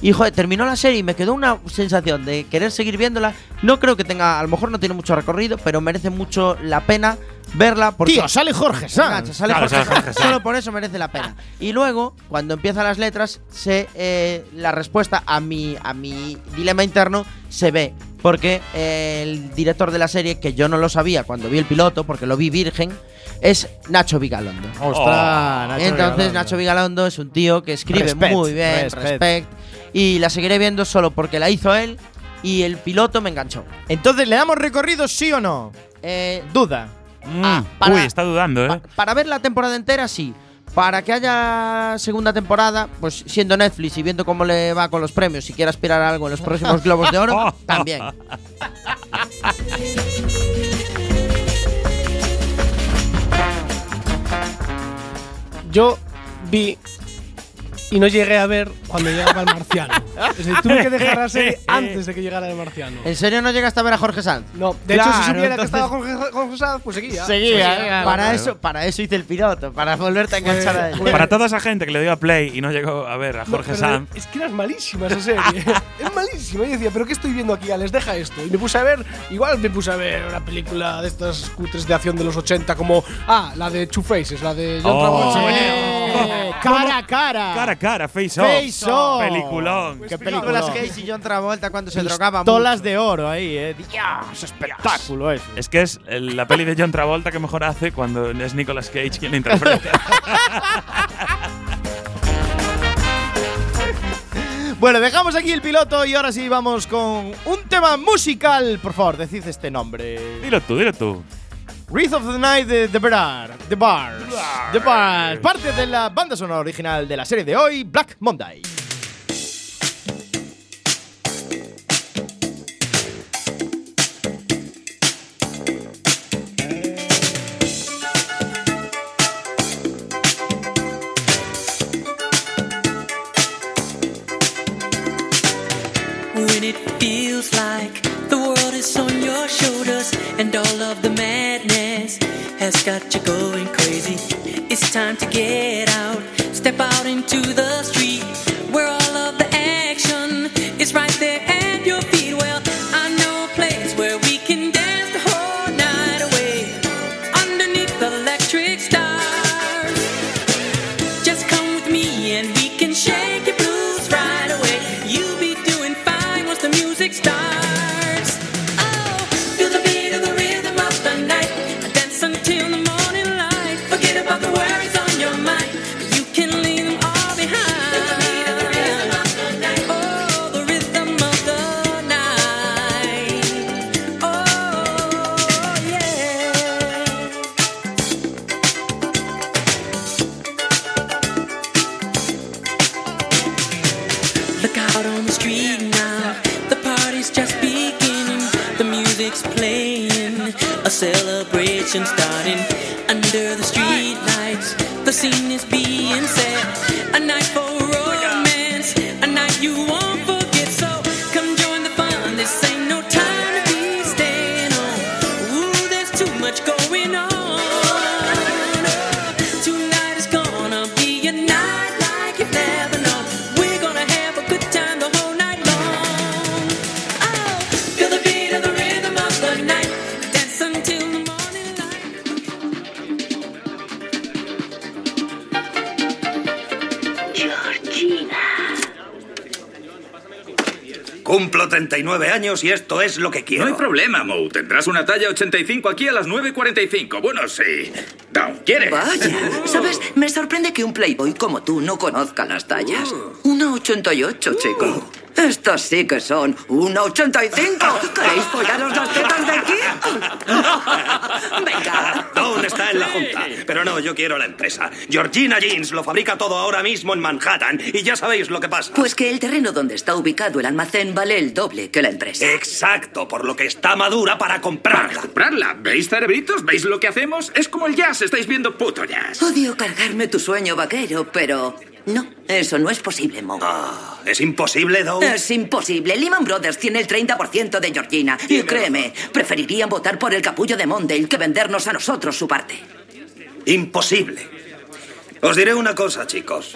Y joder, terminó la serie y me quedó una sensación de querer seguir viéndola. No creo que tenga, a lo mejor no tiene mucho recorrido, pero merece mucho la pena verla. Porque
Tío, sale Jorge Sanz.
Engancha, sale
Claro,
Jorge
sale Jorge.
Sanz. Solo por eso merece la pena. Y luego, cuando empiezan las letras, se, eh, la respuesta a mi, a mi dilema interno se ve. Porque eh, el director de la serie, que yo no lo sabía cuando vi el piloto, porque lo vi virgen, es Nacho Vigalondo.
Ostras, Nacho
Entonces,
Vigalondo.
Nacho Vigalondo es un tío que escribe
Respect,
muy bien,
respect.
respect. Y la seguiré viendo solo porque la hizo él y el piloto me enganchó.
Entonces, ¿le damos recorrido sí o no?
Eh,
Duda.
Mm,
Ah, para-
Uy, está dudando, ¿eh?
Pa- para ver la temporada entera, sí. Para que haya segunda temporada, pues siendo Netflix y viendo cómo le va con los premios, si quiere aspirar a algo en los próximos Globos de Oro, también.
Yo vi y no llegué a ver cuando llegaba el marciano. Es decir, tuve que dejar la serie antes de que llegara el marciano.
¿En serio no llegaste a ver a Jorge Sanz?
No, de hecho, si supiera que estaba Jorge, Jorge Sanz, pues seguía.
Seguía,
Para
claro.
eso, para eso hice el piloto, para volverte a enganchar a él.
Pues-
Para toda esa gente que le dio a Play y no llegó a ver a
No,
Jorge
pero
Sanz.
Es que era malísima esa serie. es malísima. Y decía, ¿pero qué estoy viendo aquí? Les deja esto. Y me puse a ver, igual me puse a ver una película de estas cutres de acción de los 80, como, ah, la de Two Faces, la de John
Oh,
Travolta.
Eh, cara a cara.
Cara a cara, face off.
Face off.
Peliculón.
Qué
Nicolas
película.
Cage y John Travolta cuando se drogaban
Tolas de oro ahí, eh. Dios, espectáculo eso.
Es que es el- la peli de John Travolta que mejor hace cuando es Nicolas Cage quien la interpreta.
Bueno, dejamos aquí el piloto y ahora sí vamos con un tema musical. Por favor, decid este nombre.
dilo tú, dilo tú.
Wreath of the Night de The Bar. The Bars. The Bars. Parte de la banda sonora original de la serie de hoy, Black Monday.
Has got you going crazy. It's time to get out, step out into the street
años y esto es lo que quiero.
No hay problema, Mo. Tendrás una talla 85 aquí a las 9.45. Bueno, sí. ¿Quieres?
Vaya, ¿sabes? Me sorprende que un playboy como tú no conozca las tallas. Una 88, chico. Estas sí que son una 85. ¿Queréis follaros las tetas de aquí? Venga.
Dawn está en la junta. Pero no, yo quiero la empresa. Georgina Jeans lo fabrica todo ahora mismo en Manhattan y ya sabéis lo que pasa.
Pues que el terreno donde está ubicado el almacén vale el doble que la empresa.
Exacto, por lo que está madura para comprarla.
¿Comprarla? ¿Veis cerebritos? ¿Veis lo que hacemos? Es como el jazz. Estáis viendo puto jazz.
Odio cargarme tu sueño vaquero, pero no, eso no es posible, Mo.
Ah, ¿Es imposible, Dawn?
Es imposible. Lehman Brothers tiene el 30% de Georgina. Y créeme, preferirían votar por el capullo de Mondale que vendernos a nosotros su parte.
Imposible. Os diré una cosa, chicos.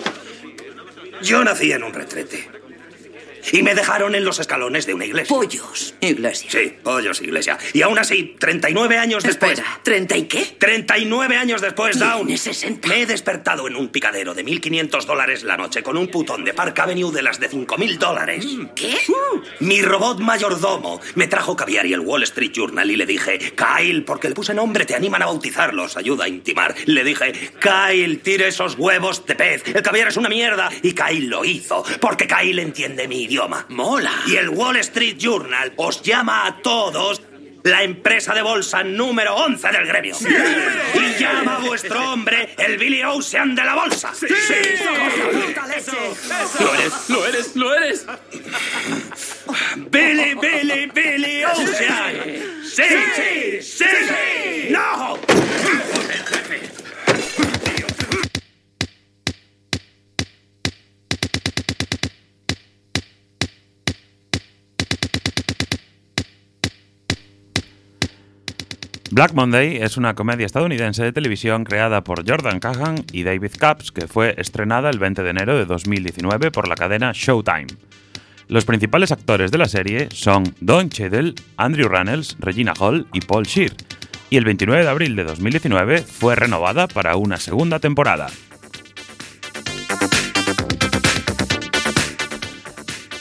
Yo nací en un retrete. Y me dejaron en los escalones de una iglesia.
Pollos, iglesia.
Sí, pollos, iglesia. Y aún así, 39 años después.
Espera, ¿30 y qué?
39 años después, Down.
Tiene 60.
Me he despertado en un picadero de 1.500 dólares la noche con un putón de Park Avenue de las de 5.000 dólares.
¿Qué?
Mi robot mayordomo me trajo caviar y el Wall Street Journal y le dije, Kyle, porque le puse nombre, te animan a bautizarlos, ayuda a intimar. Le dije, Kyle, tire esos huevos de pez, el caviar es una mierda. Y Kyle lo hizo, porque Kyle entiende mi idioma.
Mola.
Y el Wall Street Journal os llama a todos la empresa de bolsa número 11 del gremio. Y llama a vuestro hombre el Billy Ocean de la bolsa. Sí,
Lo eres, lo eres, lo eres.
Billy, Billy, Billy Ocean. Sí, sí, sí, sí. No.
Black Monday es una comedia estadounidense de televisión creada por Jordan Cahan y David Capps que fue estrenada el 20 de enero de 2019 por la cadena Showtime. Los principales actores de la serie son Don Cheadle, Andrew Rannells, Regina Hall y Paul Shear, y el 29 de abril de 2019 fue renovada para una segunda temporada.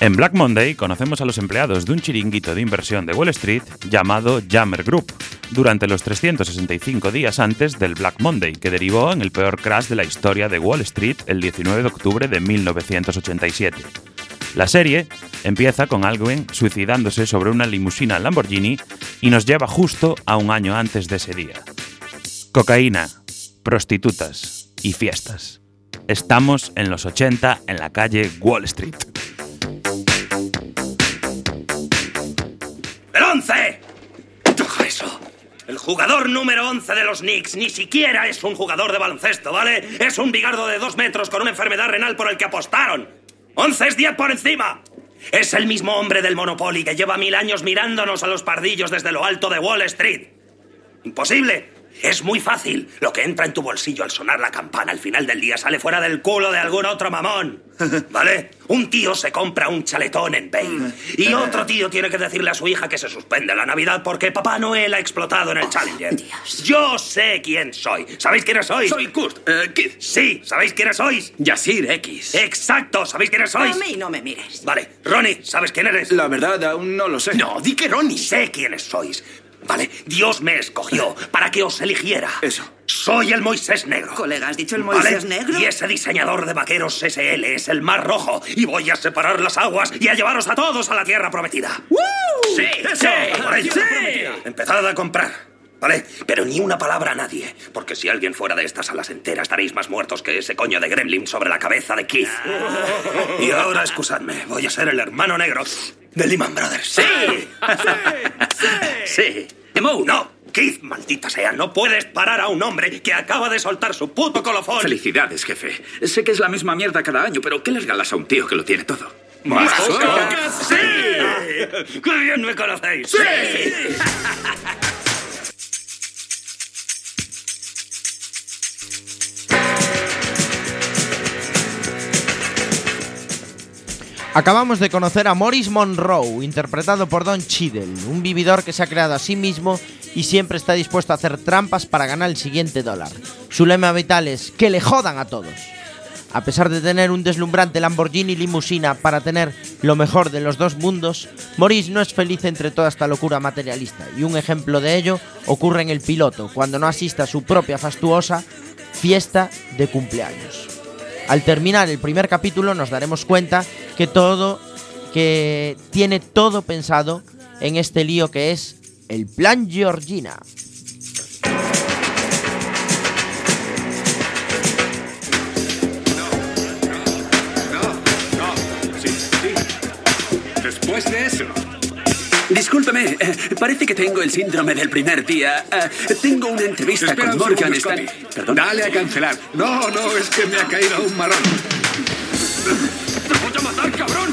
En Black Monday conocemos a los empleados de un chiringuito de inversión de Wall Street llamado Jammer Group, durante los 365 días antes del Black Monday, que derivó en el peor crash de la historia de Wall Street el 19 de octubre de 1987. La serie empieza con alguien suicidándose sobre una limusina Lamborghini y nos lleva justo a un año antes de ese día. Cocaína, prostitutas y fiestas. Estamos en los 80 en la calle Wall Street.
¡El 11! Deja eso. El jugador número 11 de los Knicks ni siquiera es un jugador de baloncesto, ¿vale? Es un bigardo de dos metros con una enfermedad renal por el que apostaron. 11 es 10 por encima. Es el mismo hombre del Monopoly que lleva mil años mirándonos a los pardillos desde lo alto de Wall Street. Imposible. Es muy fácil. Lo que entra en tu bolsillo al sonar la campana al final del día sale fuera del culo de algún otro mamón. ¿Vale? Un tío se compra un chaletón en Bale y otro tío tiene que decirle a su hija que se suspende la Navidad porque Papá Noel ha explotado en el Challenger. Yo sé quién soy. ¿Sabéis quiénes sois?
Soy Kurt. eh, Kid.
Sí, ¿sabéis quiénes sois?
Yasir X.
Exacto, ¿sabéis quiénes sois?
A mí no me mires.
Vale, Ronnie, ¿sabes quién eres?
La verdad, aún no lo sé.
No, di que Ronnie. Sé quiénes sois. Vale, Dios me escogió para que os eligiera.
Eso.
Soy el Moisés Negro.
Colega, ¿has dicho el
¿Vale?
Moisés Negro?
Y ese diseñador de vaqueros SL es el Mar Rojo. Y voy a separar las aguas y a llevaros a todos a la Tierra Prometida. Sí, sí, por ello. Empezad a comprar. ¿Vale? Pero ni una palabra a nadie, porque si alguien fuera de estas salas enteras estaréis más muertos que ese coño de gremlin sobre la cabeza de Keith. Y ahora, excusadme, voy a ser el hermano negro de Lehman Brothers. ¡Sí! ¡Sí! ¡Sí! No, Keith, maldita sea, no puedes parar a un hombre que acaba de soltar su puto colofón.
Felicidades, jefe. Sé que es la misma mierda cada año, pero ¿qué les galas a un tío que lo tiene todo?
¡Más ¡Sí! ¡Qué bien me conocéis! ¡Sí!
Acabamos de conocer a Morris Monroe, interpretado por Don Cheadle, un vividor que se ha creado a sí mismo y siempre está dispuesto a hacer trampas para ganar el siguiente dólar. Su lema vital es que le jodan a todos. A pesar de tener un deslumbrante Lamborghini limusina para tener lo mejor de los dos mundos, Morris no es feliz entre toda esta locura materialista, y un ejemplo de ello ocurre en el piloto, cuando no asiste a su propia fastuosa fiesta de cumpleaños. Al terminar el primer capítulo nos daremos cuenta que todo que tiene todo pensado en este lío que es el plan Georgina.
Después de eso. Discúlpeme, eh, parece que tengo el síndrome del primer día. Eh, tengo una entrevista
Espera
con Morgan
segundo,
Stan-
Scotty.
Perdón.
Dale a cancelar. No, no, es que me ha caído un marrón.
¡Te voy a matar, cabrón!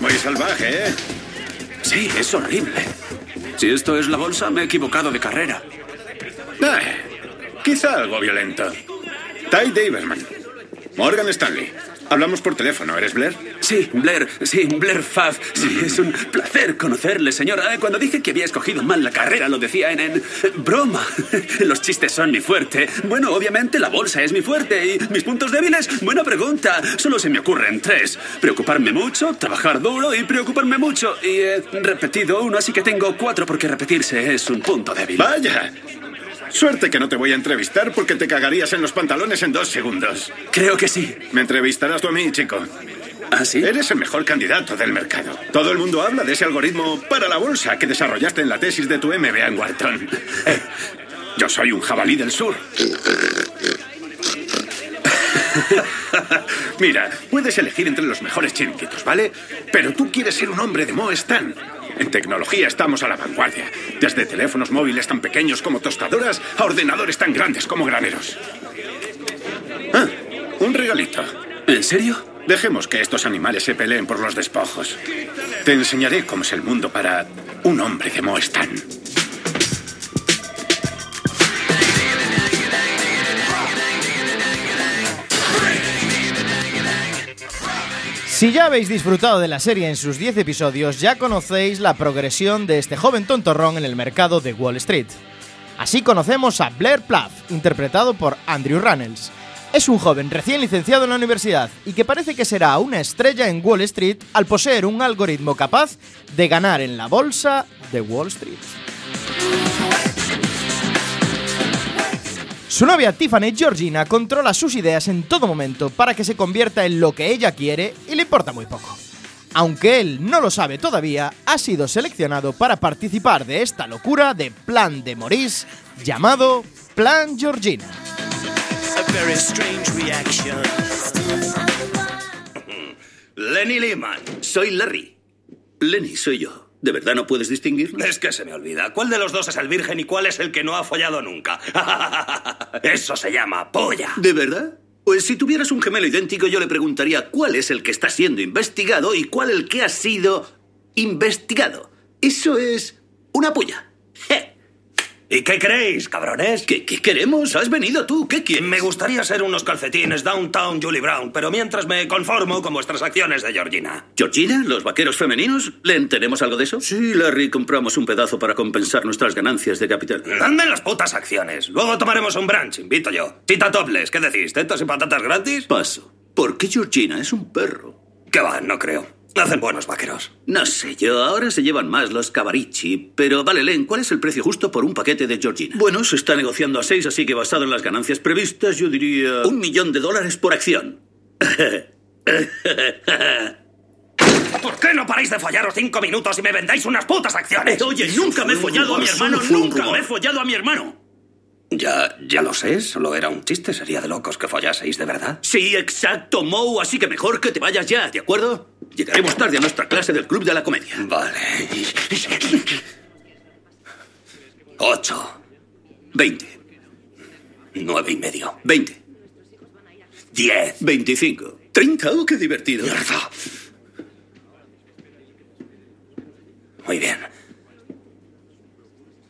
Muy salvaje, ¿eh?
Sí, es horrible. Si esto es la bolsa, me he equivocado de carrera.
Eh, quizá algo violento. Ty Daverman. Morgan Stanley. Hablamos por teléfono, ¿eres Blair?
Sí, Blair, sí, Blair Faf. Sí, es un placer conocerle, señora. Eh, Cuando dije que había escogido mal la carrera, lo decía en, en broma. Los chistes son mi fuerte. Bueno, obviamente la bolsa es mi fuerte. ¿Y mis puntos débiles? Buena pregunta. Solo se me ocurren tres. Preocuparme mucho, trabajar duro y preocuparme mucho. Y he repetido uno, así que tengo cuatro porque repetirse es un punto débil.
Vaya. Suerte que no te voy a entrevistar porque te cagarías en los pantalones en dos segundos.
Creo que sí.
Me entrevistarás tú a mí, chico.
¿Ah, sí?
Eres el mejor candidato del mercado. Todo el mundo habla de ese algoritmo para la bolsa que desarrollaste en la tesis de tu MBA en Wharton. Eh, yo soy un jabalí del sur. Mira, puedes elegir entre los mejores chiringuitos, ¿vale? Pero tú quieres ser un hombre de Mo Stan. En tecnología estamos a la vanguardia. Desde teléfonos móviles tan pequeños como tostadoras a ordenadores tan grandes como graneros. Ah, un regalito.
¿En serio?
Dejemos que estos animales se peleen por los despojos. Te enseñaré cómo es el mundo para un hombre de Mo
Si ya habéis disfrutado de la serie en sus 10 episodios, ya conocéis la progresión de este joven tontorrón en el mercado de Wall Street. Así conocemos a Blair Plath, interpretado por Andrew Rannells. Es un joven recién licenciado en la universidad y que parece que será una estrella en Wall Street al poseer un algoritmo capaz de ganar en la bolsa de Wall Street. Su novia Tiffany Georgina controla sus ideas en todo momento para que se convierta en lo que ella quiere y le importa muy poco. Aunque él no lo sabe todavía, ha sido seleccionado para participar de esta locura de plan de Maurice llamado Plan Georgina.
Lenny Lehman.
Soy Larry. Lenny, soy yo. ¿De verdad no puedes distinguirlo?
Es que se me olvida. ¿Cuál de los dos es el virgen y cuál es el que no ha follado nunca? Eso se llama polla.
¿De verdad? Pues si tuvieras un gemelo idéntico, yo le preguntaría cuál es el que está siendo investigado y cuál el que ha sido investigado. Eso es una puya.
¿Y qué creéis, cabrones?
¿Qué, qué queremos? ¿Has venido tú? ¿Qué quieres?
Me gustaría ser unos calcetines Downtown Julie Brown, pero mientras me conformo con vuestras acciones de Georgina.
¿Georgina? ¿Los vaqueros femeninos? ¿Le entendemos algo de eso? Sí, Larry, compramos un pedazo para compensar nuestras ganancias de capital.
Dame las putas acciones. Luego tomaremos un brunch, invito yo. Tita topless, ¿qué decís? ¿Tetas y patatas gratis?
Paso. ¿Por qué Georgina es un perro?
¿Qué va? No creo. Hacen buenos vaqueros.
No sé yo, ahora se llevan más los Cavarici. Pero vale, Len, ¿cuál es el precio justo por un paquete de Georgina? Bueno, se está negociando a seis, así que basado en las ganancias previstas, yo diría... Un millón de dólares por acción.
¿Por qué no paráis de follaros cinco minutos y me vendáis unas putas acciones?
Oye, nunca me he follado a mi hermano, nunca me he follado a mi hermano.
Ya, ya lo sé, solo era un chiste, sería de locos que follaseis de verdad.
Sí, exacto, Moe, así que mejor que te vayas ya, ¿de acuerdo? Llegaremos tarde a nuestra clase del Club de la Comedia.
Vale. Ocho.
Veinte.
Nueve y medio.
Veinte.
Diez.
Veinticinco. Treinta. Oh, qué divertido.
Mierda. Muy bien.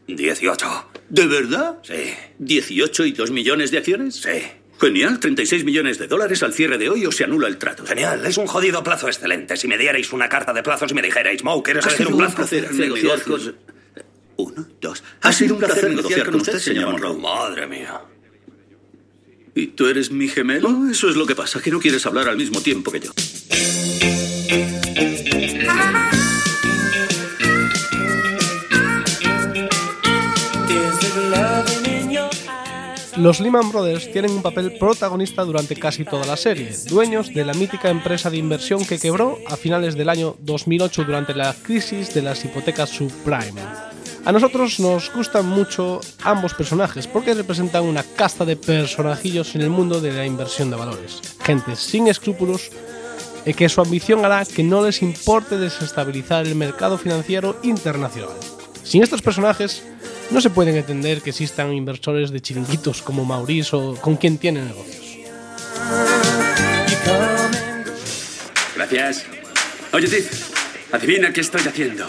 Dieciocho.
¿De verdad?
Sí.
¿18 y dos millones de acciones?
Sí.
Genial, 36 millones de dólares al cierre de hoy o se anula el trato.
Genial, es un jodido plazo excelente. Si me dierais una carta de plazos y me dijerais, Mo, ¿quieres
Ha
elegir
sido
un plazo? Hacer
negociar. Uno, dos. Ha sido un placer negociar con usted, señor Monroe.
Madre mía.
¿Y tú eres mi gemelo? Oh, eso es lo que pasa, que no quieres hablar al mismo tiempo que yo.
Los Lehman Brothers tienen un papel protagonista durante casi toda la serie, dueños de la mítica empresa de inversión que quebró a finales del año 2008 durante la crisis de las hipotecas subprime. A nosotros nos gustan mucho ambos personajes porque representan una casta de personajillos en el mundo de la inversión de valores. Gente sin escrúpulos y que su ambición hará que no les importe desestabilizar el mercado financiero internacional. Sin estos personajes, no se pueden entender que existan inversores de chiringuitos como Maurice o con quien tienen negocios.
Gracias. Oye, Tiff, adivina qué estoy haciendo.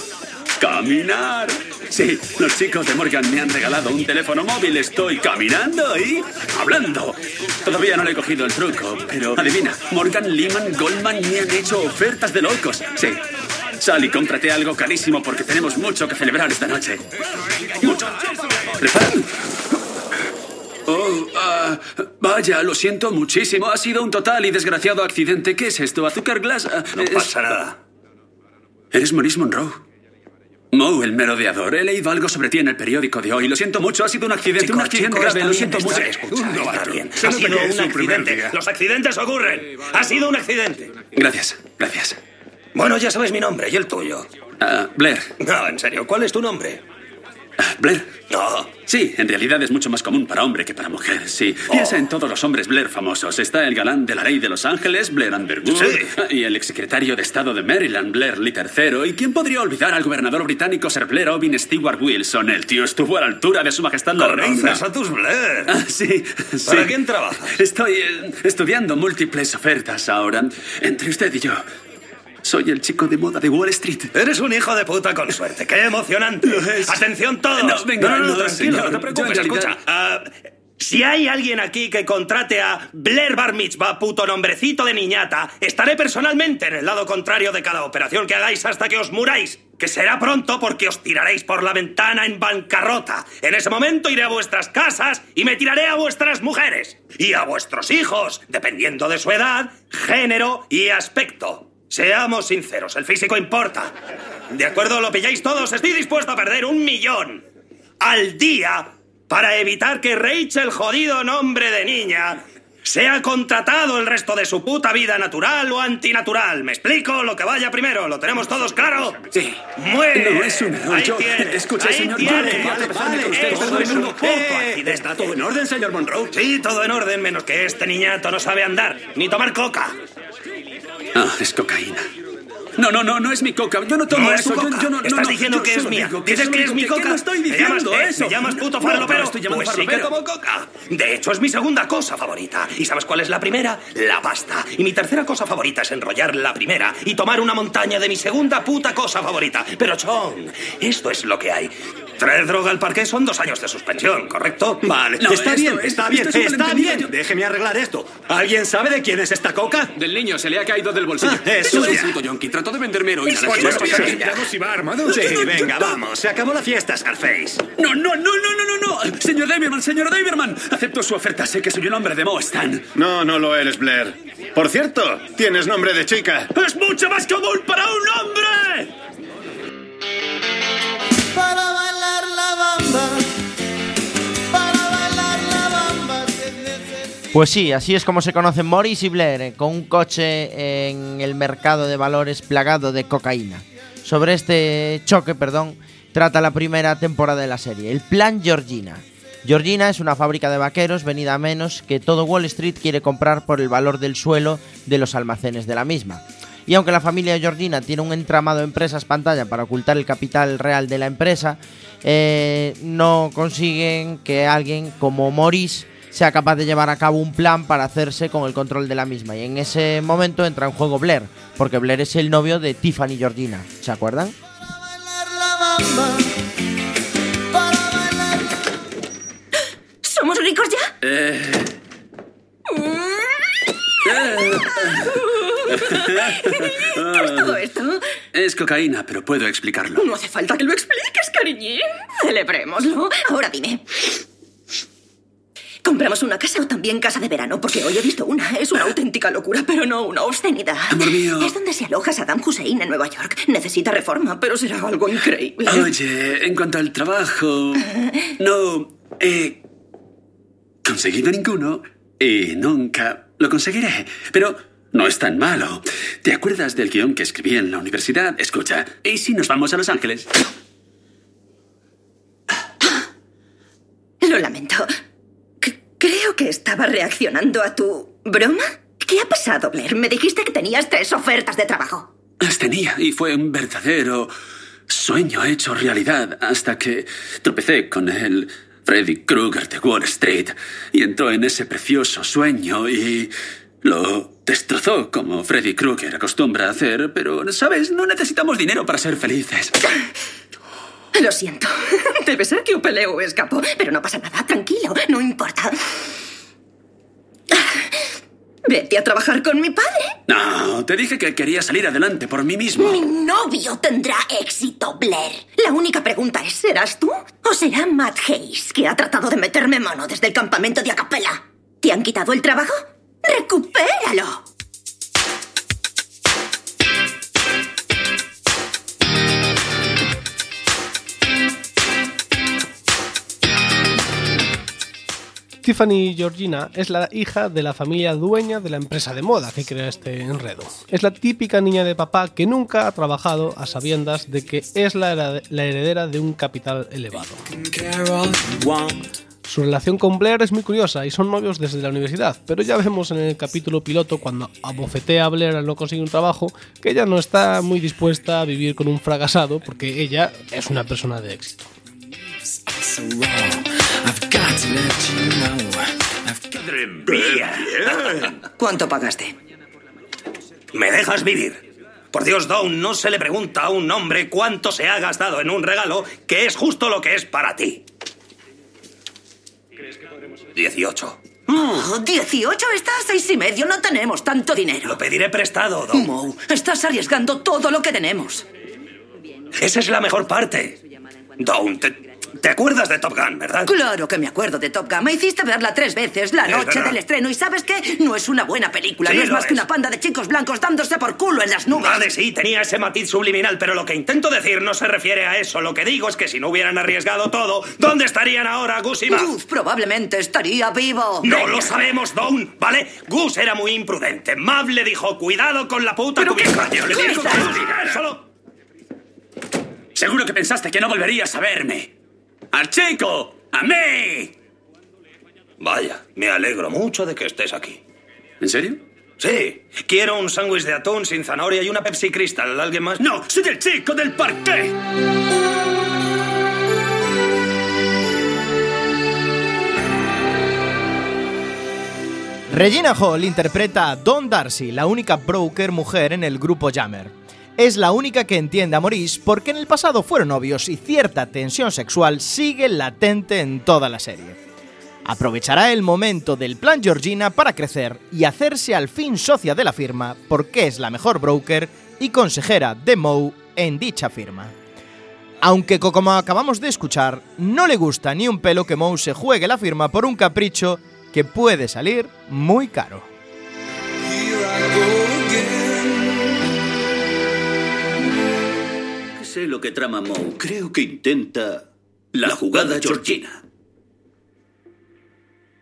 ¡Caminar! Sí, los chicos de Morgan me han regalado un teléfono móvil. Estoy caminando y hablando. Todavía no le he cogido el truco, pero adivina, Morgan, Lehman, Goldman me han hecho ofertas de locos. Sí. Sal y cómprate algo carísimo porque tenemos mucho que celebrar esta noche. Mucho. Prepara. Oh, ah, vaya, lo siento muchísimo. Ha sido un total y desgraciado accidente. ¿Qué es esto? ¿Azúcar glass? Ah,
No
es-
pasa nada.
Eres Maurice Monroe. Moe, el merodeador. He leído algo sobre ti en el periódico de hoy. Lo siento mucho, ha sido un accidente, un accidente grave. Lo siento mucho.
escucha,
Un
está bien. Ha sido un accidente. Los accidentes ocurren. Ha sido un accidente.
Gracias, gracias.
Bueno, ya sabes mi nombre y el tuyo.
Ah, Blair.
No, en serio, ¿cuál es tu nombre?
Ah, Blair.
No.
Sí, en realidad es mucho más común para hombre que para mujer, sí. Piensa en todos los hombres Blair famosos. Está el galán de la ley de Los Ángeles, Blair Underwood,
Sí.
y el exsecretario de Estado de Maryland, Blair Lee III. ¿Y quién podría olvidar al gobernador británico Sir Blair Owen Stewart Wilson? El tío estuvo a la altura de su majestad la reina.
A tus Blair.
Ah, sí, sí.
¿Para quién trabajas?
Estoy eh, estudiando múltiples ofertas ahora. Entre usted y yo. Soy el chico de moda de Wall Street.
Eres un hijo de puta con suerte. ¡Qué emocionante!
Lo es.
¡Atención todos!
No, venga, no,
tranquilo,
señor.
no te preocupes.
Realidad-
Escucha, ah, si hay alguien aquí que contrate a Blair Bar Mitzvah, puto nombrecito de niñata, estaré personalmente en el lado contrario de cada operación que hagáis hasta que os muráis. que será pronto porque os tiraréis por la ventana en bancarrota. En ese momento iré a vuestras casas y me tiraré a vuestras mujeres y a vuestros hijos, dependiendo de su edad, género y aspecto. Seamos sinceros, el físico importa. ¿De acuerdo? ¿Lo pilláis todos? Estoy dispuesto a perder un millón al día para evitar que Rachel, jodido nombre de niña, sea contratado el resto de su puta vida natural o antinatural. ¿Me explico? Lo que vaya primero. ¿Lo tenemos todos claro?
Sí.
Muere.
No es un error.
Ahí
Yo-
tiene.
Escuche,
Ahí
señor.
tiene.
Vale, vale, vale, usted,
Eso
todo
es
en
un
Eh,
accidente.
¿Está todo en orden, señor Monroe?
Sí, todo en orden, menos que este niñato no sabe andar ni tomar coca.
Ah, es cocaína. No, no, no, no es mi coca. Yo no tomo
No es
eso. Yo,
coca.
yo no, no,
Estás
no,
diciendo
yo
que es mía.
digo
Dices que es mi coca.
no estoy
¿Me
diciendo
llamas, eh?
eso.
¿Me llamas puto
no estoy llamando
pues sí que
farlopero.
tomo coca. De hecho, es mi segunda cosa favorita. ¿Y sabes cuál es la primera? La pasta. Y mi tercera cosa favorita es enrollar la primera y tomar una montaña de mi segunda puta cosa favorita. Pero, Chon, esto es lo que hay. Traer droga al parque son dos años de suspensión, ¿correcto?
Vale,
No,
está
esto
bien,
es-
está
esto
bien, está bien. Déjeme arreglar esto. ¿Alguien sabe de quién es esta coca?
Del niño, se le ha caído del bolsillo.
Ah, es
es puto yonki. Trató de venderme heroína.
Oye,
va armado?
Sí, venga, vamos. Se acabó la fiesta, Scarface.
No, no, no, no, no, no, no. Señor Daverman, señor Daverman. Acepto su oferta. Sé que soy un hombre de Mo Stan.
No, no lo eres, Blair. Por cierto, tienes nombre de chica.
¡Es mucho más común para un hombre!
Para
Pues sí, así es como se conocen Morris y Blair, eh, con un coche en el mercado de valores plagado de cocaína. Sobre este choque, perdón, trata la primera temporada de la serie, el Plan Georgina. Georgina es una fábrica de vaqueros venida a menos que todo Wall Street quiere comprar por el valor del suelo de los almacenes de la misma. Y aunque la familia Georgina tiene un entramado de empresas pantalla para ocultar el capital real de la empresa, eh, no consiguen que alguien como Maurice sea capaz de llevar a cabo un plan para hacerse con el control de la misma. Y en ese momento entra en juego Blair, porque Blair es el novio de Tiffany Georgina. ¿Se acuerdan?
¿Qué es todo esto?
es cocaína, pero puedo explicarlo.
No hace falta que lo expliques, cariñín. Celebrémoslo. Ahora dime. ¿Compramos una casa o también casa de verano? Porque hoy he visto una. Es una auténtica locura, pero no una obscenidad.
Amor mío.
Es donde se aloja Saddam Hussein en Nueva York. Necesita reforma, pero será algo increíble.
Oye, en cuanto al trabajo, no he conseguido ninguno y nunca lo conseguiré. Pero no es tan malo. ¿Te acuerdas del guion que escribí en la universidad? Escucha, ¿y si nos vamos a Los Ángeles?
Lo lamento. C- creo que estaba reaccionando a tu broma. ¿Qué ha pasado, Blair? Me dijiste que tenías tres ofertas de trabajo.
Las tenía y fue un verdadero sueño hecho realidad hasta que tropecé con el Freddy Krueger de Wall Street y entró en ese precioso sueño y lo destrozó como Freddy Krueger acostumbra a hacer, pero, ¿sabes? No necesitamos dinero para ser felices.
Lo siento. Debe ser que un peleo escapó, pero no pasa nada. Tranquilo, no importa. Vete a trabajar con mi padre.
No, te dije que quería salir adelante por mí mismo.
Mi novio tendrá éxito, Blair. La única pregunta es, ¿serás tú o será Matt Hayes, que ha tratado de meterme mano desde el campamento de Acapella? ¿Te han quitado el trabajo? ¡Recupéralo!
Tiffany Georgina es la hija de la familia dueña de la empresa de moda que crea este enredo. Es la típica niña de papá que nunca ha trabajado a sabiendas de que es la, herede- la heredera de un capital elevado. Su relación con Blair es muy curiosa y son novios desde la universidad, pero ya vemos en el capítulo piloto cuando abofetea a Blair al no conseguir un trabajo que ella no está muy dispuesta a vivir con un fracasado porque ella es una persona de éxito.
¡Madre mía!
¿Cuánto pagaste?
¿Me dejas vivir? Por Dios, Dawn, no se le pregunta a un hombre cuánto se ha gastado en un regalo que es justo lo que es para ti. 18.
Oh, 18 está a seis y medio. No tenemos tanto dinero.
Lo pediré prestado, Dawn.
Mo, estás arriesgando todo lo que tenemos.
Esa es la mejor parte. Dawn, te, te acuerdas de Top Gun, ¿verdad?
Claro que me acuerdo de Top Gun. Me hiciste verla tres veces la noche del estreno. ¿Y sabes qué? No es una buena película.
Sí,
no es más que una panda de chicos blancos dándose por culo en las nubes.
Vale, sí, tenía ese matiz subliminal, pero lo que intento decir no se refiere a eso. Lo que digo es que si no hubieran arriesgado todo, ¿dónde estarían ahora Gus y Matt?
Gus probablemente estaría vivo.
No lo sabemos, Dawn, ¿vale? Gus era muy imprudente. Mav le dijo, cuidado con la puta
¿Pero qué
cubierta".
coño le dijo?
Solo...
Seguro que pensaste que no volverías a verme. ¡Al chico! ¡A mí!
Vaya, me alegro mucho de que estés aquí.
¿En serio?
Sí, quiero un sándwich de atún sin zanahoria y una Pepsi Crystal. ¿Alguien más?
¡No! ¡Soy el chico del parqué!
Regina Hall interpreta a Dawn Darcy, la única broker mujer en el grupo Jammer. Es la única que entiende a Maurice porque en el pasado fueron novios y cierta tensión sexual sigue latente en toda la serie. Aprovechará el momento del plan Georgina para crecer y hacerse al fin socia de la firma porque es la mejor broker y consejera de Moe en dicha firma. Aunque co- como acabamos de escuchar, no le gusta ni un pelo que Moe se juegue la firma por un capricho que puede salir muy caro.
Sé lo que trama Moe. Creo que intenta la jugada georgina.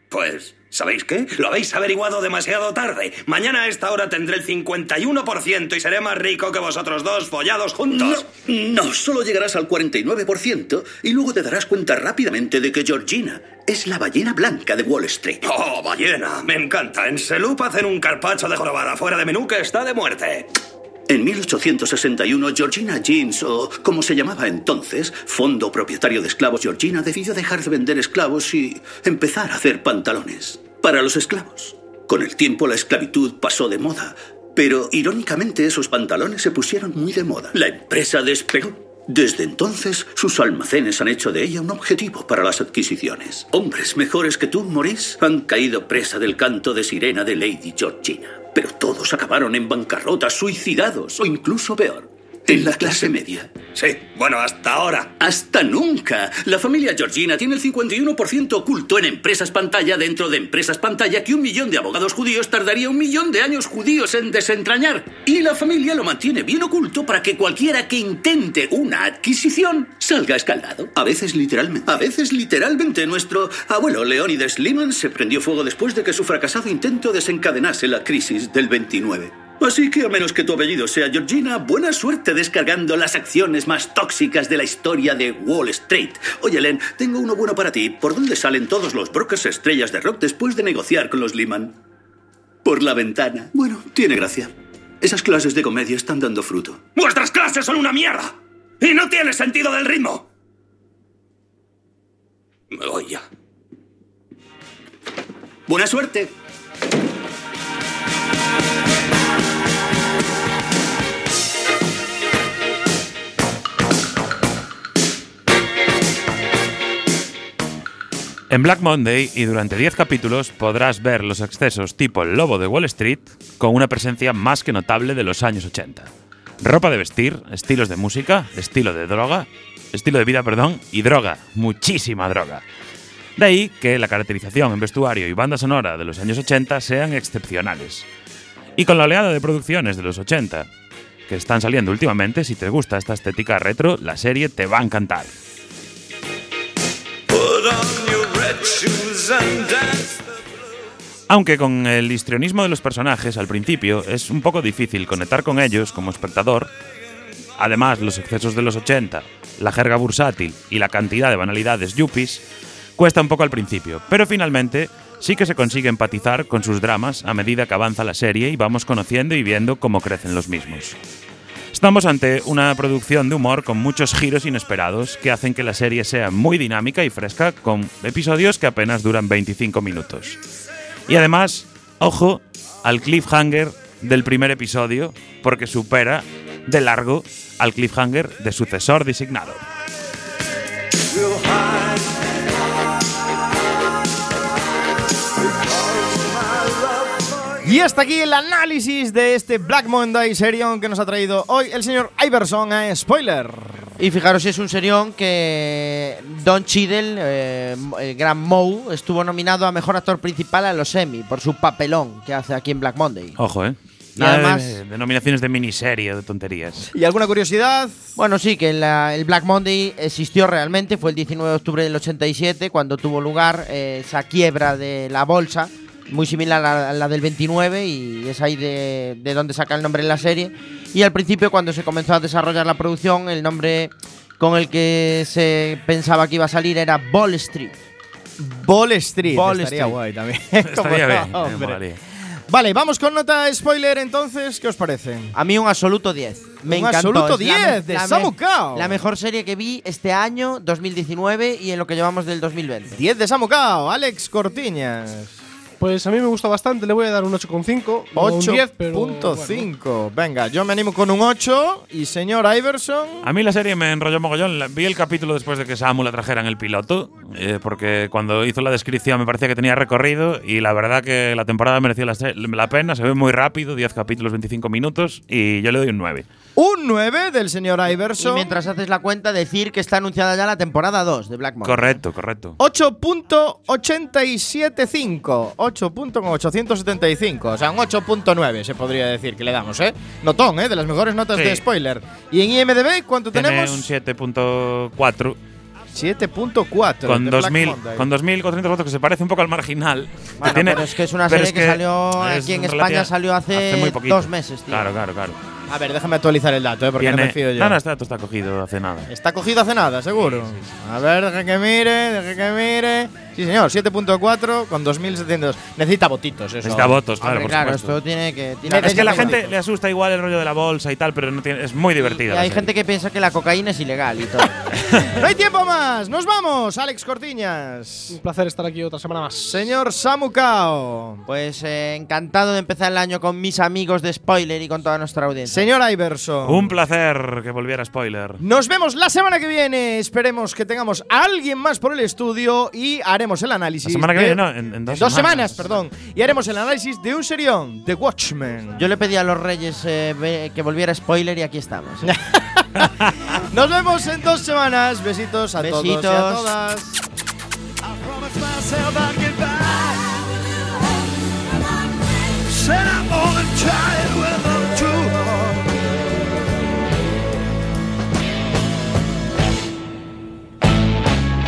Pues, ¿sabéis qué? Lo habéis averiguado demasiado tarde. Mañana a esta hora tendré el 51% y seré más rico que vosotros dos follados juntos.
No, no, solo llegarás al 49% y luego te darás cuenta rápidamente de que Georgina es la ballena blanca de Wall Street.
¡Oh, ballena! Me encanta. En Selup hacen un carpacho de jorobada fuera de menú que está de muerte.
En 1861, Georgina Jeans, o como se llamaba entonces, Fondo Propietario de Esclavos Georgina, decidió dejar de vender esclavos y empezar a hacer pantalones para los esclavos. Con el tiempo la esclavitud pasó de moda, pero irónicamente esos pantalones se pusieron muy de moda. La empresa despegó. Desde entonces, sus almacenes han hecho de ella un objetivo para las adquisiciones. Hombres mejores que tú, Maurice, han caído presa del canto de sirena de Lady Georgina. Pero todos acabaron en bancarrota, suicidados o incluso peor. En la clase media.
Sí, bueno, hasta ahora.
Hasta nunca. La familia Georgina tiene el 51% oculto en empresas pantalla dentro de empresas pantalla que un millón de abogados judíos tardaría un millón de años judíos en desentrañar. Y la familia lo mantiene bien oculto para que cualquiera que intente una adquisición salga escaldado. A veces literalmente. A veces literalmente. Nuestro abuelo Leónidas Lehman se prendió fuego después de que su fracasado intento desencadenase la crisis del 29. Así que a menos que tu apellido sea Georgina, buena suerte descargando las acciones más tóxicas de la historia de Wall Street. Oye, Len, tengo uno bueno para ti. ¿Por dónde salen todos los brokers estrellas de rock después de negociar con los Lehman? Por la ventana. Bueno, tiene gracia. Esas clases de comedia están dando fruto.
¡Vuestras clases son una mierda! ¡Y no tiene sentido del ritmo! Me voy ya.
Buena suerte.
En Black Monday y durante 10 capítulos podrás ver los excesos tipo el lobo de Wall Street con una presencia más que notable de los años 80. Ropa de vestir, estilos de música, estilo de droga, estilo de vida, perdón, y droga, muchísima droga. De ahí que la caracterización en vestuario y banda sonora de los años 80 sean excepcionales. Y con la oleada de producciones de los 80 que están saliendo últimamente, si te gusta esta estética retro, la serie te va a encantar. Aunque con el histrionismo de los personajes al principio es un poco difícil conectar con ellos como espectador, además los excesos de los 80, la jerga bursátil y la cantidad de banalidades yuppies, cuesta un poco al principio, pero finalmente sí que se consigue empatizar con sus dramas a medida que avanza la serie y vamos conociendo y viendo cómo crecen los mismos. Estamos ante una producción de humor con muchos giros inesperados que hacen que la serie sea muy dinámica y fresca con episodios que apenas duran 25 minutos. Y además, ojo al cliffhanger del primer episodio, porque supera de largo al cliffhanger de sucesor designado.
Y hasta aquí el análisis de este Black Monday serión que nos ha traído hoy el señor Iverson a Spoiler.
Y fijaros, es un serión que Don Cheadle, eh, el gran Moe, estuvo nominado a Mejor Actor Principal a los Emmy por su papelón que hace aquí en Black Monday.
Ojo, ¿eh?
Y
Nada
además-
de, de nominaciones de miniserie de tonterías.
¿Y alguna curiosidad?
Bueno, sí, que la- el Black Monday existió realmente, fue el 19 de octubre del 87 cuando tuvo lugar eh, esa quiebra de la bolsa, muy similar a la, del 29 y es ahí de, de donde saca el nombre en la serie. Y al principio cuando se comenzó a desarrollar la producción, el nombre con el que se pensaba que iba a salir era Ball Street.
Ball Street.
Ball
estaría
Street.
guay también.
Estaría
¿Cómo no,
bien.
Vale, vamos con nota spoiler entonces. ¿Qué os parece?
A mí un absoluto 10. Me
Un
encantó.
absoluto
Es la me-
10 de Samu Kao.
La mejor serie que vi este año, 2019, y en lo que llevamos del 2020.
10 de Samucao, Alex Cortiñas.
Pues a mí me gusta bastante, le voy a dar un 8,5. no un 10, pero, bueno.
8.5. Venga, yo me animo con un 8. Y señor Iverson.
A mí la serie me enrolló mogollón. Vi el capítulo después de que Samu la trajera en el piloto, eh, porque cuando hizo la descripción me parecía que tenía recorrido y la verdad que la temporada mereció la, se- la pena. Se ve muy rápido, 10 capítulos, 25 minutos y yo le doy un 9.
Un 9 del señor
Y
Iverson.
mientras haces la cuenta, decir que está anunciada ya la temporada 2 de Black Monday.
Correcto, correcto.
8.875. 8.875. O sea, un 8.9 se podría decir que le damos, ¿eh? Notón, ¿eh? De las mejores notas
Sí.
de spoiler. ¿Y en IMDB cuánto
Tiene
tenemos?
un 7.4
7.4.
con
de Black
2.000
Monday.
con 2.400 votos, que se parece un poco al marginal.
Bueno,
Tiene-
pero es que es una serie que, salió
es
aquí en España salió hace,
muy poquito.
dos meses, tío.
Claro, claro, claro.
A ver, déjame actualizar el dato, ¿eh? Porque no
Tiene-
me fío yo.
No, no, este dato está cogido hace nada.
Está cogido hace nada, seguro. A ver, deje que mire, deje que mire. Sí, señor, 7.4 con 2.700. Necesita votitos, eso.
Necesita votos, claro,
Hombre,
por
claro,
supuesto.
esto tiene que. tiene
Claro, es que a la gente
votos.
le asusta igual el rollo de la bolsa y tal, pero no tiene, es muy
Y
divertida. la
hay
serie.
gente que piensa que la cocaína es ilegal y todo.
No hay tiempo más. Nos vamos, Alex Cortiñas.
Un placer estar aquí otra semana más.
Señor Samucao.
pues eh, encantado de empezar el año con mis amigos de spoiler y con toda nuestra audiencia.
Señor Iverson.
Un placer que volviera spoiler.
Nos vemos la semana que viene. Esperemos que tengamos a alguien más por el estudio y haremos el análisis.
La semana que
de-
viene, no, en, en dos,
dos semanas. perdón. Y haremos el análisis de un serión, The Watchmen.
Yo le pedí a los Reyes eh, que volviera spoiler y aquí estamos. ¿eh?
Nos vemos en dos semanas. Besitos a todos y a
Besitos.
todas.
Said I'm gonna try